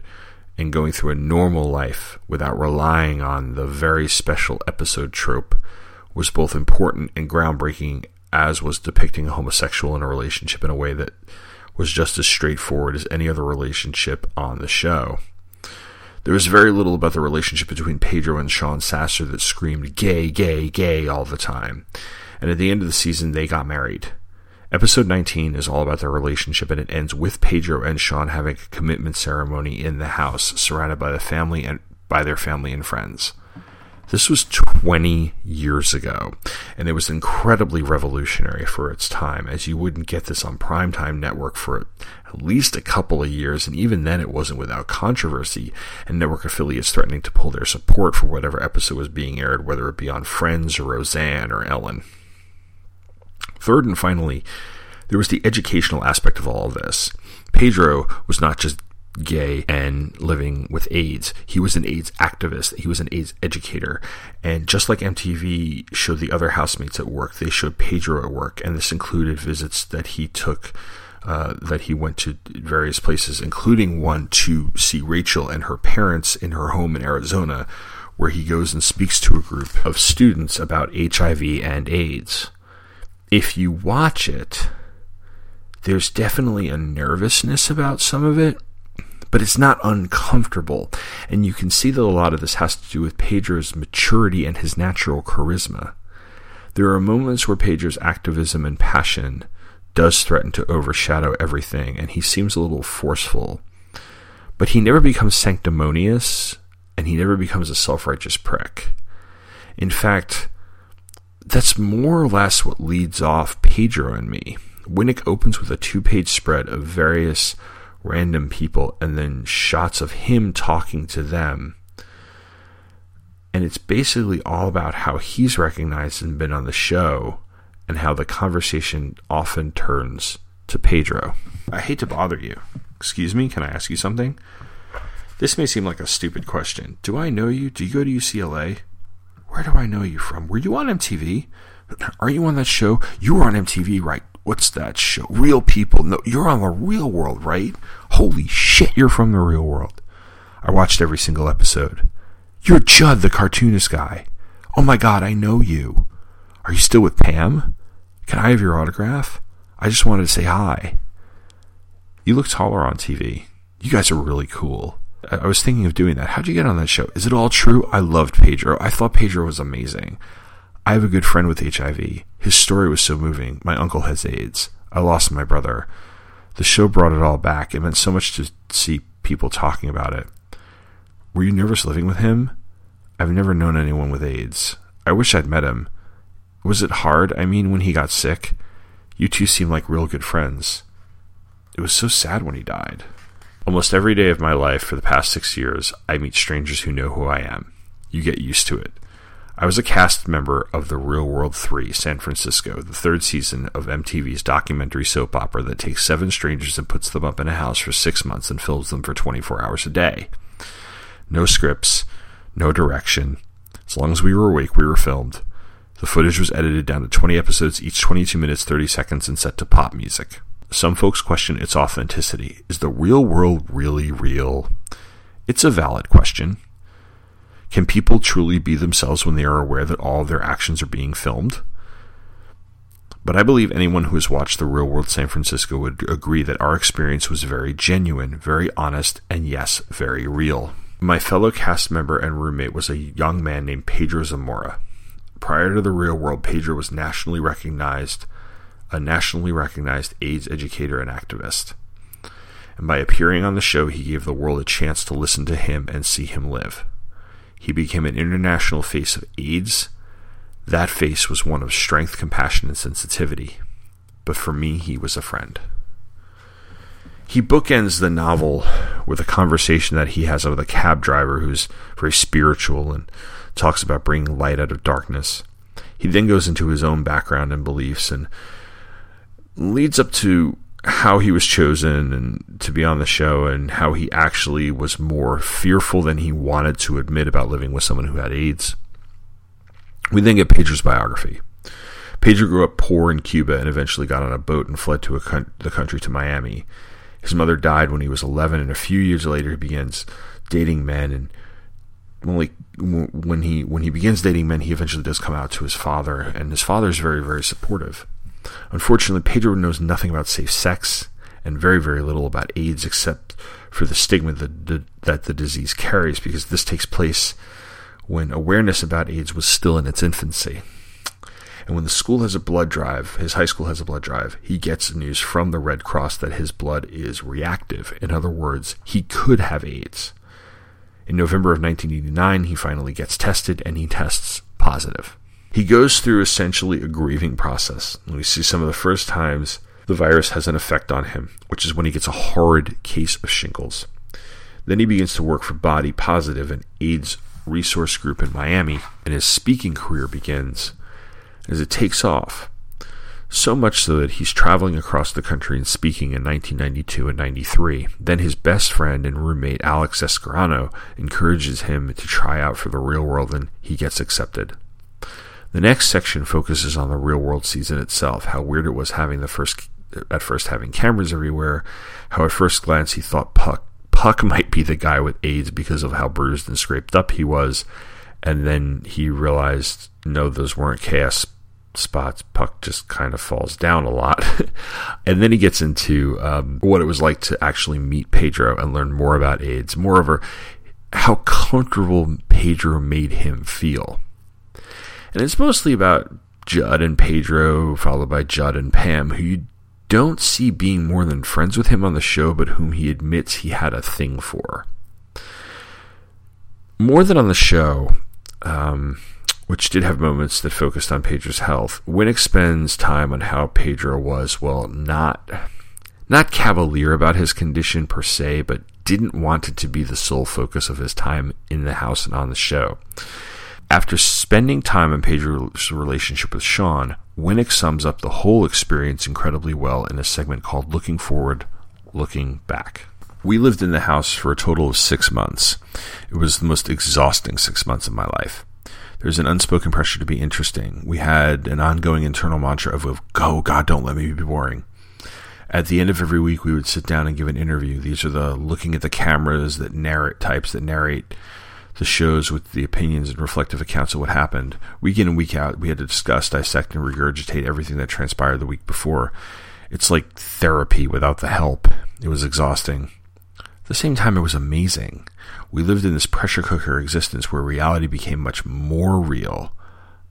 and going through a normal life without relying on the very special episode trope was both important and groundbreaking as was depicting a homosexual in a relationship in a way that was just as straightforward as any other relationship on the show. There was very little about the relationship between Pedro and Sean Sasser that screamed gay, gay, gay all the time. And at the end of the season, they got married. Episode 19 is all about their relationship and it ends with Pedro and Sean having a commitment ceremony in the house surrounded by the family and by their family and friends. This was 20 years ago, and it was incredibly revolutionary for its time, as you wouldn't get this on primetime network for at least a couple of years, and even then it wasn't without controversy, and network affiliates threatening to pull their support for whatever episode was being aired, whether it be on Friends or Roseanne or Ellen. Third and finally, there was the educational aspect of all of this. Pedro was not just gay and living with AIDS. He was an AIDS activist. He was an AIDS educator. And just like MTV showed the other housemates at work, they showed Pedro at work. And this included visits that he took, uh, that he went to various places, including one to see Rachel and her parents in her home in Arizona, where he goes and speaks to a group of students about HIV and AIDS. If you watch it, there's definitely a nervousness about some of it, but it's not uncomfortable. And you can see that a lot of this has to do with Pedro's maturity and his natural charisma. There are moments where Pedro's activism and passion does threaten to overshadow everything, and he seems a little forceful. But he never becomes sanctimonious, and he never becomes a self righteous prick. In fact, that's more or less what leads off Pedro and me. Winick opens with a two page spread of various random people and then shots of him talking to them. And it's basically all about how he's recognized and been on the show and how the conversation often turns to Pedro. I hate to bother you. Excuse me, can I ask you something? This may seem like a stupid question. Do I know you? Do you go to UCLA? Where do I know you from? Were you on MTV? Are you on that show? You were on MTV, right? What's that show? Real people. No, you're on the real world, right? Holy shit, you're from the real world. I watched every single episode. You're Judd, the cartoonist guy. Oh my god, I know you. Are you still with Pam? Can I have your autograph? I just wanted to say hi. You look taller on TV. You guys are really cool. I was thinking of doing that. How'd you get on that show? Is it all true? I loved Pedro. I thought Pedro was amazing. I have a good friend with HIV. His story was so moving. My uncle has AIDS. I lost my brother. The show brought it all back. It meant so much to see people talking about it. Were you nervous living with him? I've never known anyone with AIDS. I wish I'd met him. Was it hard? I mean, when he got sick? You two seem like real good friends. It was so sad when he died. Almost every day of my life for the past six years, I meet strangers who know who I am. You get used to it. I was a cast member of The Real World 3 San Francisco, the third season of MTV's documentary soap opera that takes seven strangers and puts them up in a house for six months and films them for 24 hours a day. No scripts, no direction. As long as we were awake, we were filmed. The footage was edited down to 20 episodes, each 22 minutes 30 seconds, and set to pop music. Some folks question its authenticity. Is the real world really real? It's a valid question. Can people truly be themselves when they are aware that all their actions are being filmed? But I believe anyone who has watched The Real World San Francisco would agree that our experience was very genuine, very honest, and yes, very real. My fellow cast member and roommate was a young man named Pedro Zamora. Prior to The Real World, Pedro was nationally recognized, a nationally recognized AIDS educator and activist. And by appearing on the show, he gave the world a chance to listen to him and see him live. He became an international face of AIDS. That face was one of strength, compassion, and sensitivity. But for me, he was a friend. He bookends the novel with a conversation that he has with a cab driver who's very spiritual and talks about bringing light out of darkness. He then goes into his own background and beliefs and leads up to how he was chosen and to be on the show and how he actually was more fearful than he wanted to admit about living with someone who had AIDS. We then get Pedro's biography. Pedro grew up poor in Cuba and eventually got on a boat and fled to con- the country to Miami. His mother died when he was 11, and a few years later he begins dating men. And only when he when he begins dating men, he eventually does come out to his father, and his father is very very supportive. Unfortunately, Pedro knows nothing about safe sex and very, very little about AIDS except for the stigma that, that the disease carries because this takes place when awareness about AIDS was still in its infancy. And when the school has a blood drive, his high school has a blood drive, he gets news from the Red Cross that his blood is reactive. In other words, he could have AIDS. In November of 1989, he finally gets tested and he tests positive. He goes through essentially a grieving process. We see some of the first times the virus has an effect on him, which is when he gets a horrid case of shingles. Then he begins to work for Body Positive, an AIDS resource group in Miami, and his speaking career begins. As it takes off, So much so that he's traveling across the country and speaking in 1992 and 93. Then his best friend and roommate Alex Escarano encourages him to try out for the real world and he gets accepted. The next section focuses on the real world season itself, how weird it was having the first at first having cameras everywhere, how at first glance he thought Puck Puck might be the guy with AIDS because of how bruised and scraped up he was, and then he realized no, those weren't KS spots. Puck just kind of falls down a lot. and then he gets into um, what it was like to actually meet Pedro and learn more about AIDS. Moreover, how comfortable Pedro made him feel. And it's mostly about Judd and Pedro, followed by Judd and Pam, who you don't see being more than friends with him on the show, but whom he admits he had a thing for. More than on the show, um, which did have moments that focused on Pedro's health, Winick spends time on how Pedro was, well, not not cavalier about his condition per se, but didn't want it to be the sole focus of his time in the house and on the show. After spending time on Pedro's relationship with Sean, Winick sums up the whole experience incredibly well in a segment called Looking Forward, Looking Back. We lived in the house for a total of six months. It was the most exhausting six months of my life. There's an unspoken pressure to be interesting. We had an ongoing internal mantra of, of go, God, don't let me be boring. At the end of every week, we would sit down and give an interview. These are the looking at the cameras that narrate types that narrate the shows with the opinions and reflective accounts of what happened. Week in and week out, we had to discuss, dissect, and regurgitate everything that transpired the week before. It's like therapy without the help. It was exhausting. At the same time, it was amazing. We lived in this pressure cooker existence where reality became much more real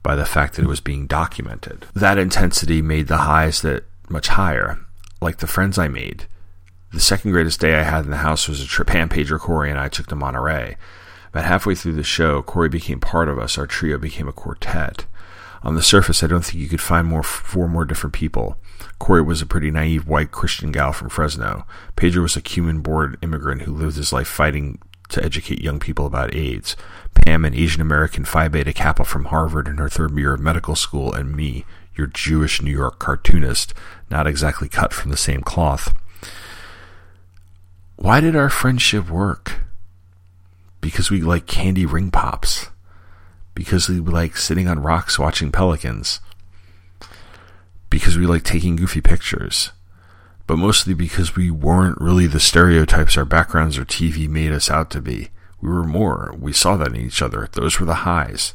by the fact that it was being documented. That intensity made the highs that much higher, like the friends I made. The second greatest day I had in the house was a trip Pam, Pedro, Cory, and I took to Monterey. About halfway through the show, Cory became part of us. Our trio became a quartet. On the surface, I don't think you could find more four more different people. Cory was a pretty naive white Christian gal from Fresno. Pedro was a Cuban-born immigrant who lived his life fighting to educate young people about AIDS. Pam, an Asian American Phi Beta Kappa from Harvard in her third year of medical school, and me, your Jewish New York cartoonist, not exactly cut from the same cloth. Why did our friendship work? Because we like candy ring pops, because we like sitting on rocks watching pelicans, because we like taking goofy pictures, but mostly because we weren't really the stereotypes our backgrounds or TV made us out to be. We were more. We saw that in each other. Those were the highs.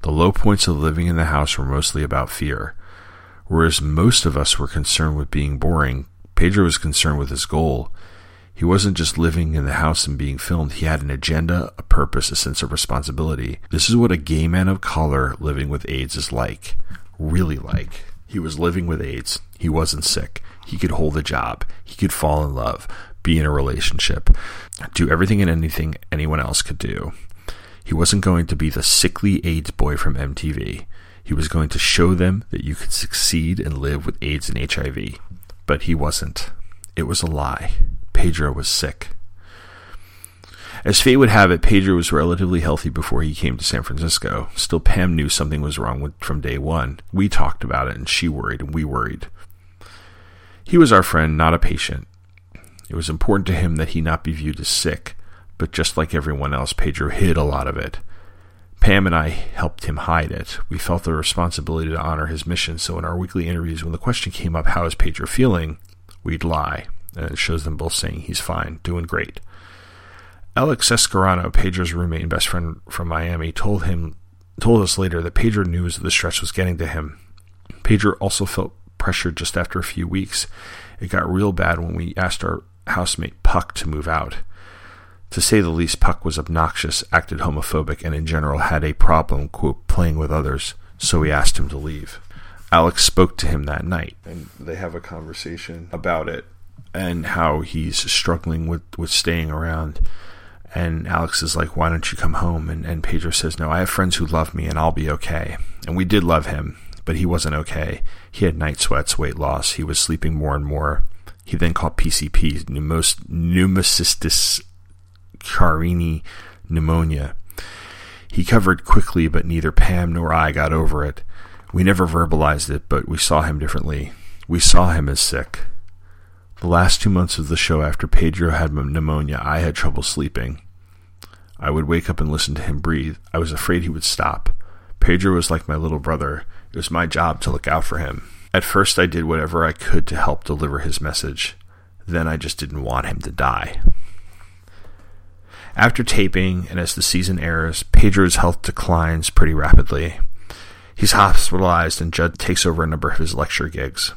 The low points of living in the house were mostly about fear. Whereas most of us were concerned with being boring, Pedro was concerned with his goal he wasn't just living in the house and being filmed. He had an agenda, a purpose, a sense of responsibility. This is what a gay man of color living with AIDS is like. Really like. He was living with AIDS. He wasn't sick. He could hold a job. He could fall in love, be in a relationship, do everything and anything anyone else could do. He wasn't going to be the sickly AIDS boy from MTV. He was going to show them that you could succeed and live with AIDS and HIV. But he wasn't. It was a lie. Pedro was sick. As fate would have it, Pedro was relatively healthy before he came to San Francisco. Still, Pam knew something was wrong with, from day one. We talked about it, and she worried, and we worried. He was our friend, not a patient. It was important to him that he not be viewed as sick, but just like everyone else, Pedro hid a lot of it. Pam and I helped him hide it. We felt the responsibility to honor his mission, so in our weekly interviews, when the question came up, How is Pedro feeling? we'd lie and it shows them both saying he's fine, doing great. Alex Escarano, Pedro's roommate and best friend from Miami, told him told us later that Pedro knew the stress was getting to him. Pedro also felt pressured just after a few weeks. It got real bad when we asked our housemate Puck to move out. To say the least, Puck was obnoxious, acted homophobic, and in general had a problem, quote, playing with others, so we asked him to leave. Alex spoke to him that night, and they have a conversation about it and how he's struggling with, with staying around. And Alex is like, Why don't you come home? And, and Pedro says, No, I have friends who love me and I'll be okay. And we did love him, but he wasn't okay. He had night sweats, weight loss. He was sleeping more and more. He then caught PCP, pneumos, pneumocystis carinii pneumonia. He covered quickly, but neither Pam nor I got over it. We never verbalized it, but we saw him differently. We saw him as sick. The last two months of the show after Pedro had pneumonia, I had trouble sleeping. I would wake up and listen to him breathe. I was afraid he would stop. Pedro was like my little brother. It was my job to look out for him. At first, I did whatever I could to help deliver his message. Then I just didn't want him to die. After taping and as the season airs, Pedro's health declines pretty rapidly. He's hospitalized and Judd takes over a number of his lecture gigs.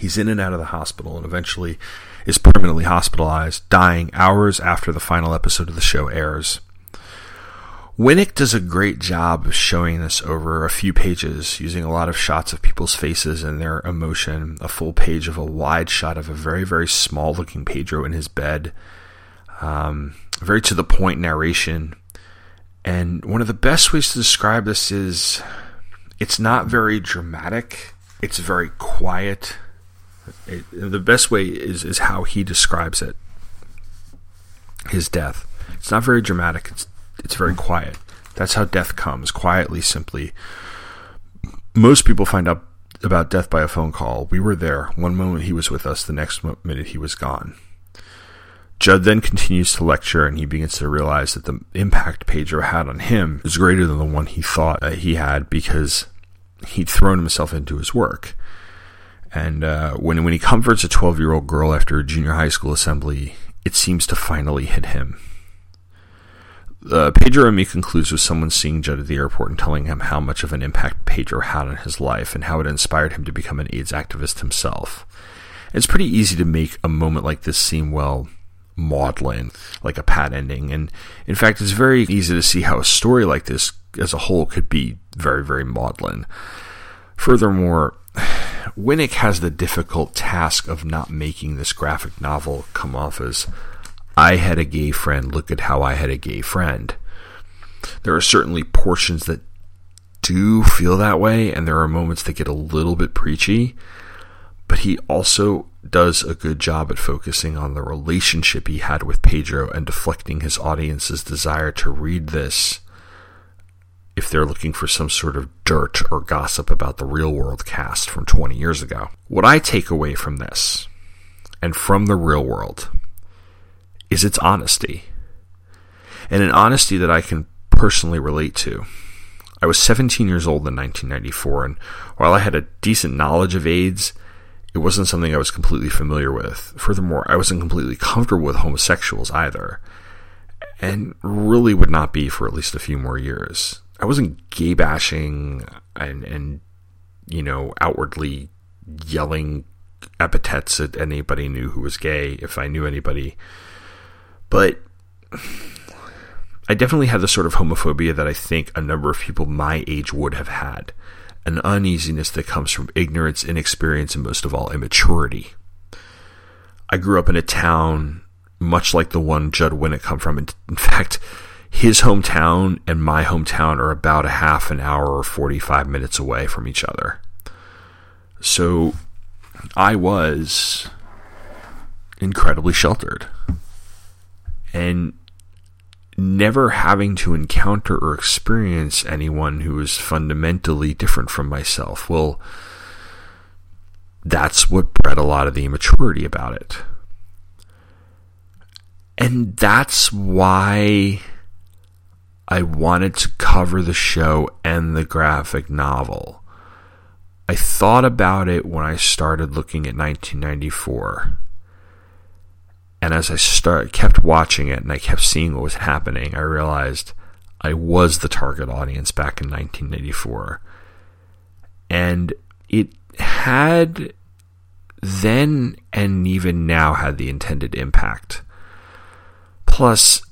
He's in and out of the hospital and eventually is permanently hospitalized, dying hours after the final episode of the show airs. Winick does a great job of showing this over a few pages, using a lot of shots of people's faces and their emotion, a full page of a wide shot of a very, very small looking Pedro in his bed, um, very to the point narration. And one of the best ways to describe this is it's not very dramatic, it's very quiet. It, the best way is, is how he describes it his death. It's not very dramatic, it's it's very quiet. That's how death comes, quietly, simply. Most people find out about death by a phone call. We were there. One moment he was with us, the next minute he was gone. Judd then continues to lecture and he begins to realize that the impact Pedro had on him is greater than the one he thought he had because he'd thrown himself into his work. And uh, when, when he comforts a 12 year old girl after a junior high school assembly, it seems to finally hit him. Uh, Pedro and me concludes with someone seeing Judd at the airport and telling him how much of an impact Pedro had on his life and how it inspired him to become an AIDS activist himself. It's pretty easy to make a moment like this seem, well, maudlin, like a pat ending. And in fact, it's very easy to see how a story like this as a whole could be very, very maudlin. Furthermore, Winick has the difficult task of not making this graphic novel come off as I had a gay friend, look at how I had a gay friend. There are certainly portions that do feel that way, and there are moments that get a little bit preachy, but he also does a good job at focusing on the relationship he had with Pedro and deflecting his audience's desire to read this if they're looking for some sort of dirt or gossip about the real world cast from 20 years ago. What I take away from this and from the real world is its honesty. And an honesty that I can personally relate to. I was 17 years old in 1994, and while I had a decent knowledge of AIDS, it wasn't something I was completely familiar with. Furthermore, I wasn't completely comfortable with homosexuals either, and really would not be for at least a few more years. I wasn't gay bashing and, and you know, outwardly yelling epithets at anybody knew who was gay if I knew anybody but I definitely had the sort of homophobia that I think a number of people my age would have had an uneasiness that comes from ignorance, inexperience, and most of all, immaturity. I grew up in a town much like the one Judd Winick come from. In fact, his hometown and my hometown are about a half an hour or 45 minutes away from each other. So I was incredibly sheltered and never having to encounter or experience anyone who is fundamentally different from myself. Well, that's what bred a lot of the immaturity about it. And that's why I wanted to cover the show and the graphic novel. I thought about it when I started looking at 1994 and as I start kept watching it and I kept seeing what was happening, I realized I was the target audience back in 1984. And it had then and even now had the intended impact. Plus,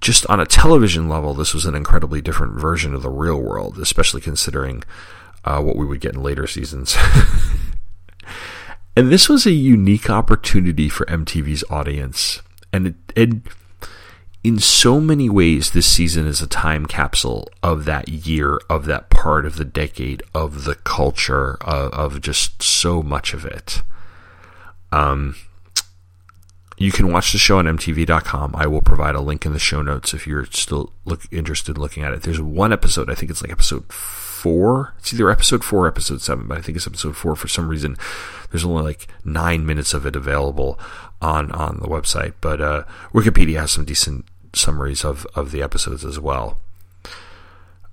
just on a television level, this was an incredibly different version of the real world, especially considering uh, what we would get in later seasons. And this was a unique opportunity for MTV's audience. And, it, in so many ways, this season is a time capsule of that year, of that part of the decade, of the culture, of, of just so much of it. Um, you can watch the show on MTV.com. I will provide a link in the show notes if you're still look, interested in looking at it. There's one episode, I think it's like episode four. It's either episode four or episode seven, but I think it's episode four for some reason. There's only like nine minutes of it available on, on the website, but uh, Wikipedia has some decent summaries of, of the episodes as well.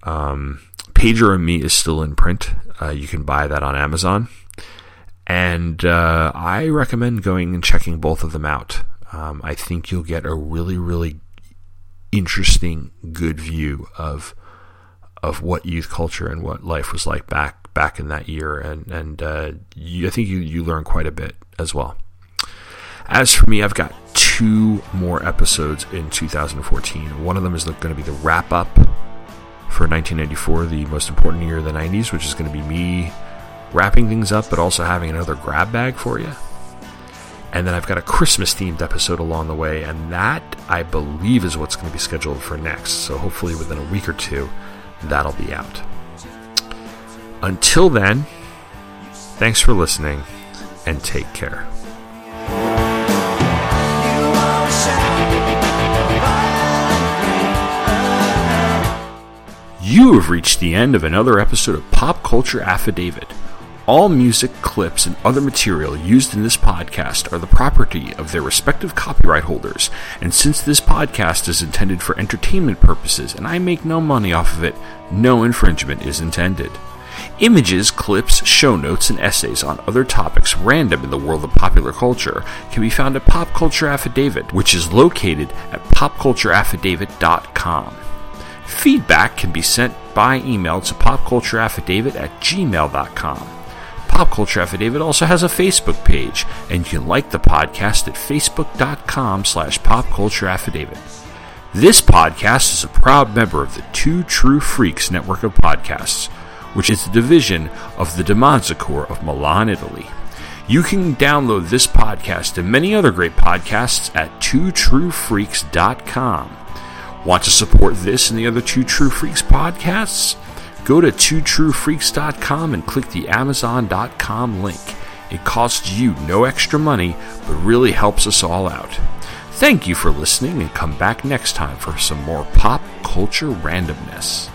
Um, Pedro and Me is still in print. Uh, you can buy that on Amazon. And uh, I recommend going and checking both of them out. Um, I think you'll get a really, really interesting, good view of of what youth culture and what life was like back back in that year, and and uh, you, I think you you learn quite a bit as well. As for me, I've got two more episodes in 2014. One of them is going to be the wrap up for 1994, the most important year of the 90s, which is going to be me wrapping things up, but also having another grab bag for you. And then I've got a Christmas themed episode along the way, and that I believe is what's going to be scheduled for next. So hopefully within a week or two, that'll be out. Until then, thanks for listening and take care. You have reached the end of another episode of Pop Culture Affidavit. All music, clips, and other material used in this podcast are the property of their respective copyright holders, and since this podcast is intended for entertainment purposes and I make no money off of it, no infringement is intended. Images, clips, show notes, and essays on other topics random in the world of popular culture can be found at Pop Culture Affidavit, which is located at popcultureaffidavit.com. Feedback can be sent by email to popcultureaffidavit at gmail.com. Pop Culture Affidavit also has a Facebook page, and you can like the podcast at facebook.com slash popcultureaffidavit. This podcast is a proud member of the Two True Freaks network of podcasts, which is a division of the Demanzacor of Milan, Italy. You can download this podcast and many other great podcasts at twotruefreaks.com. Want to support this and the other Two True Freaks podcasts? Go to twotruefreaks.com and click the amazon.com link. It costs you no extra money, but really helps us all out. Thank you for listening and come back next time for some more pop culture randomness.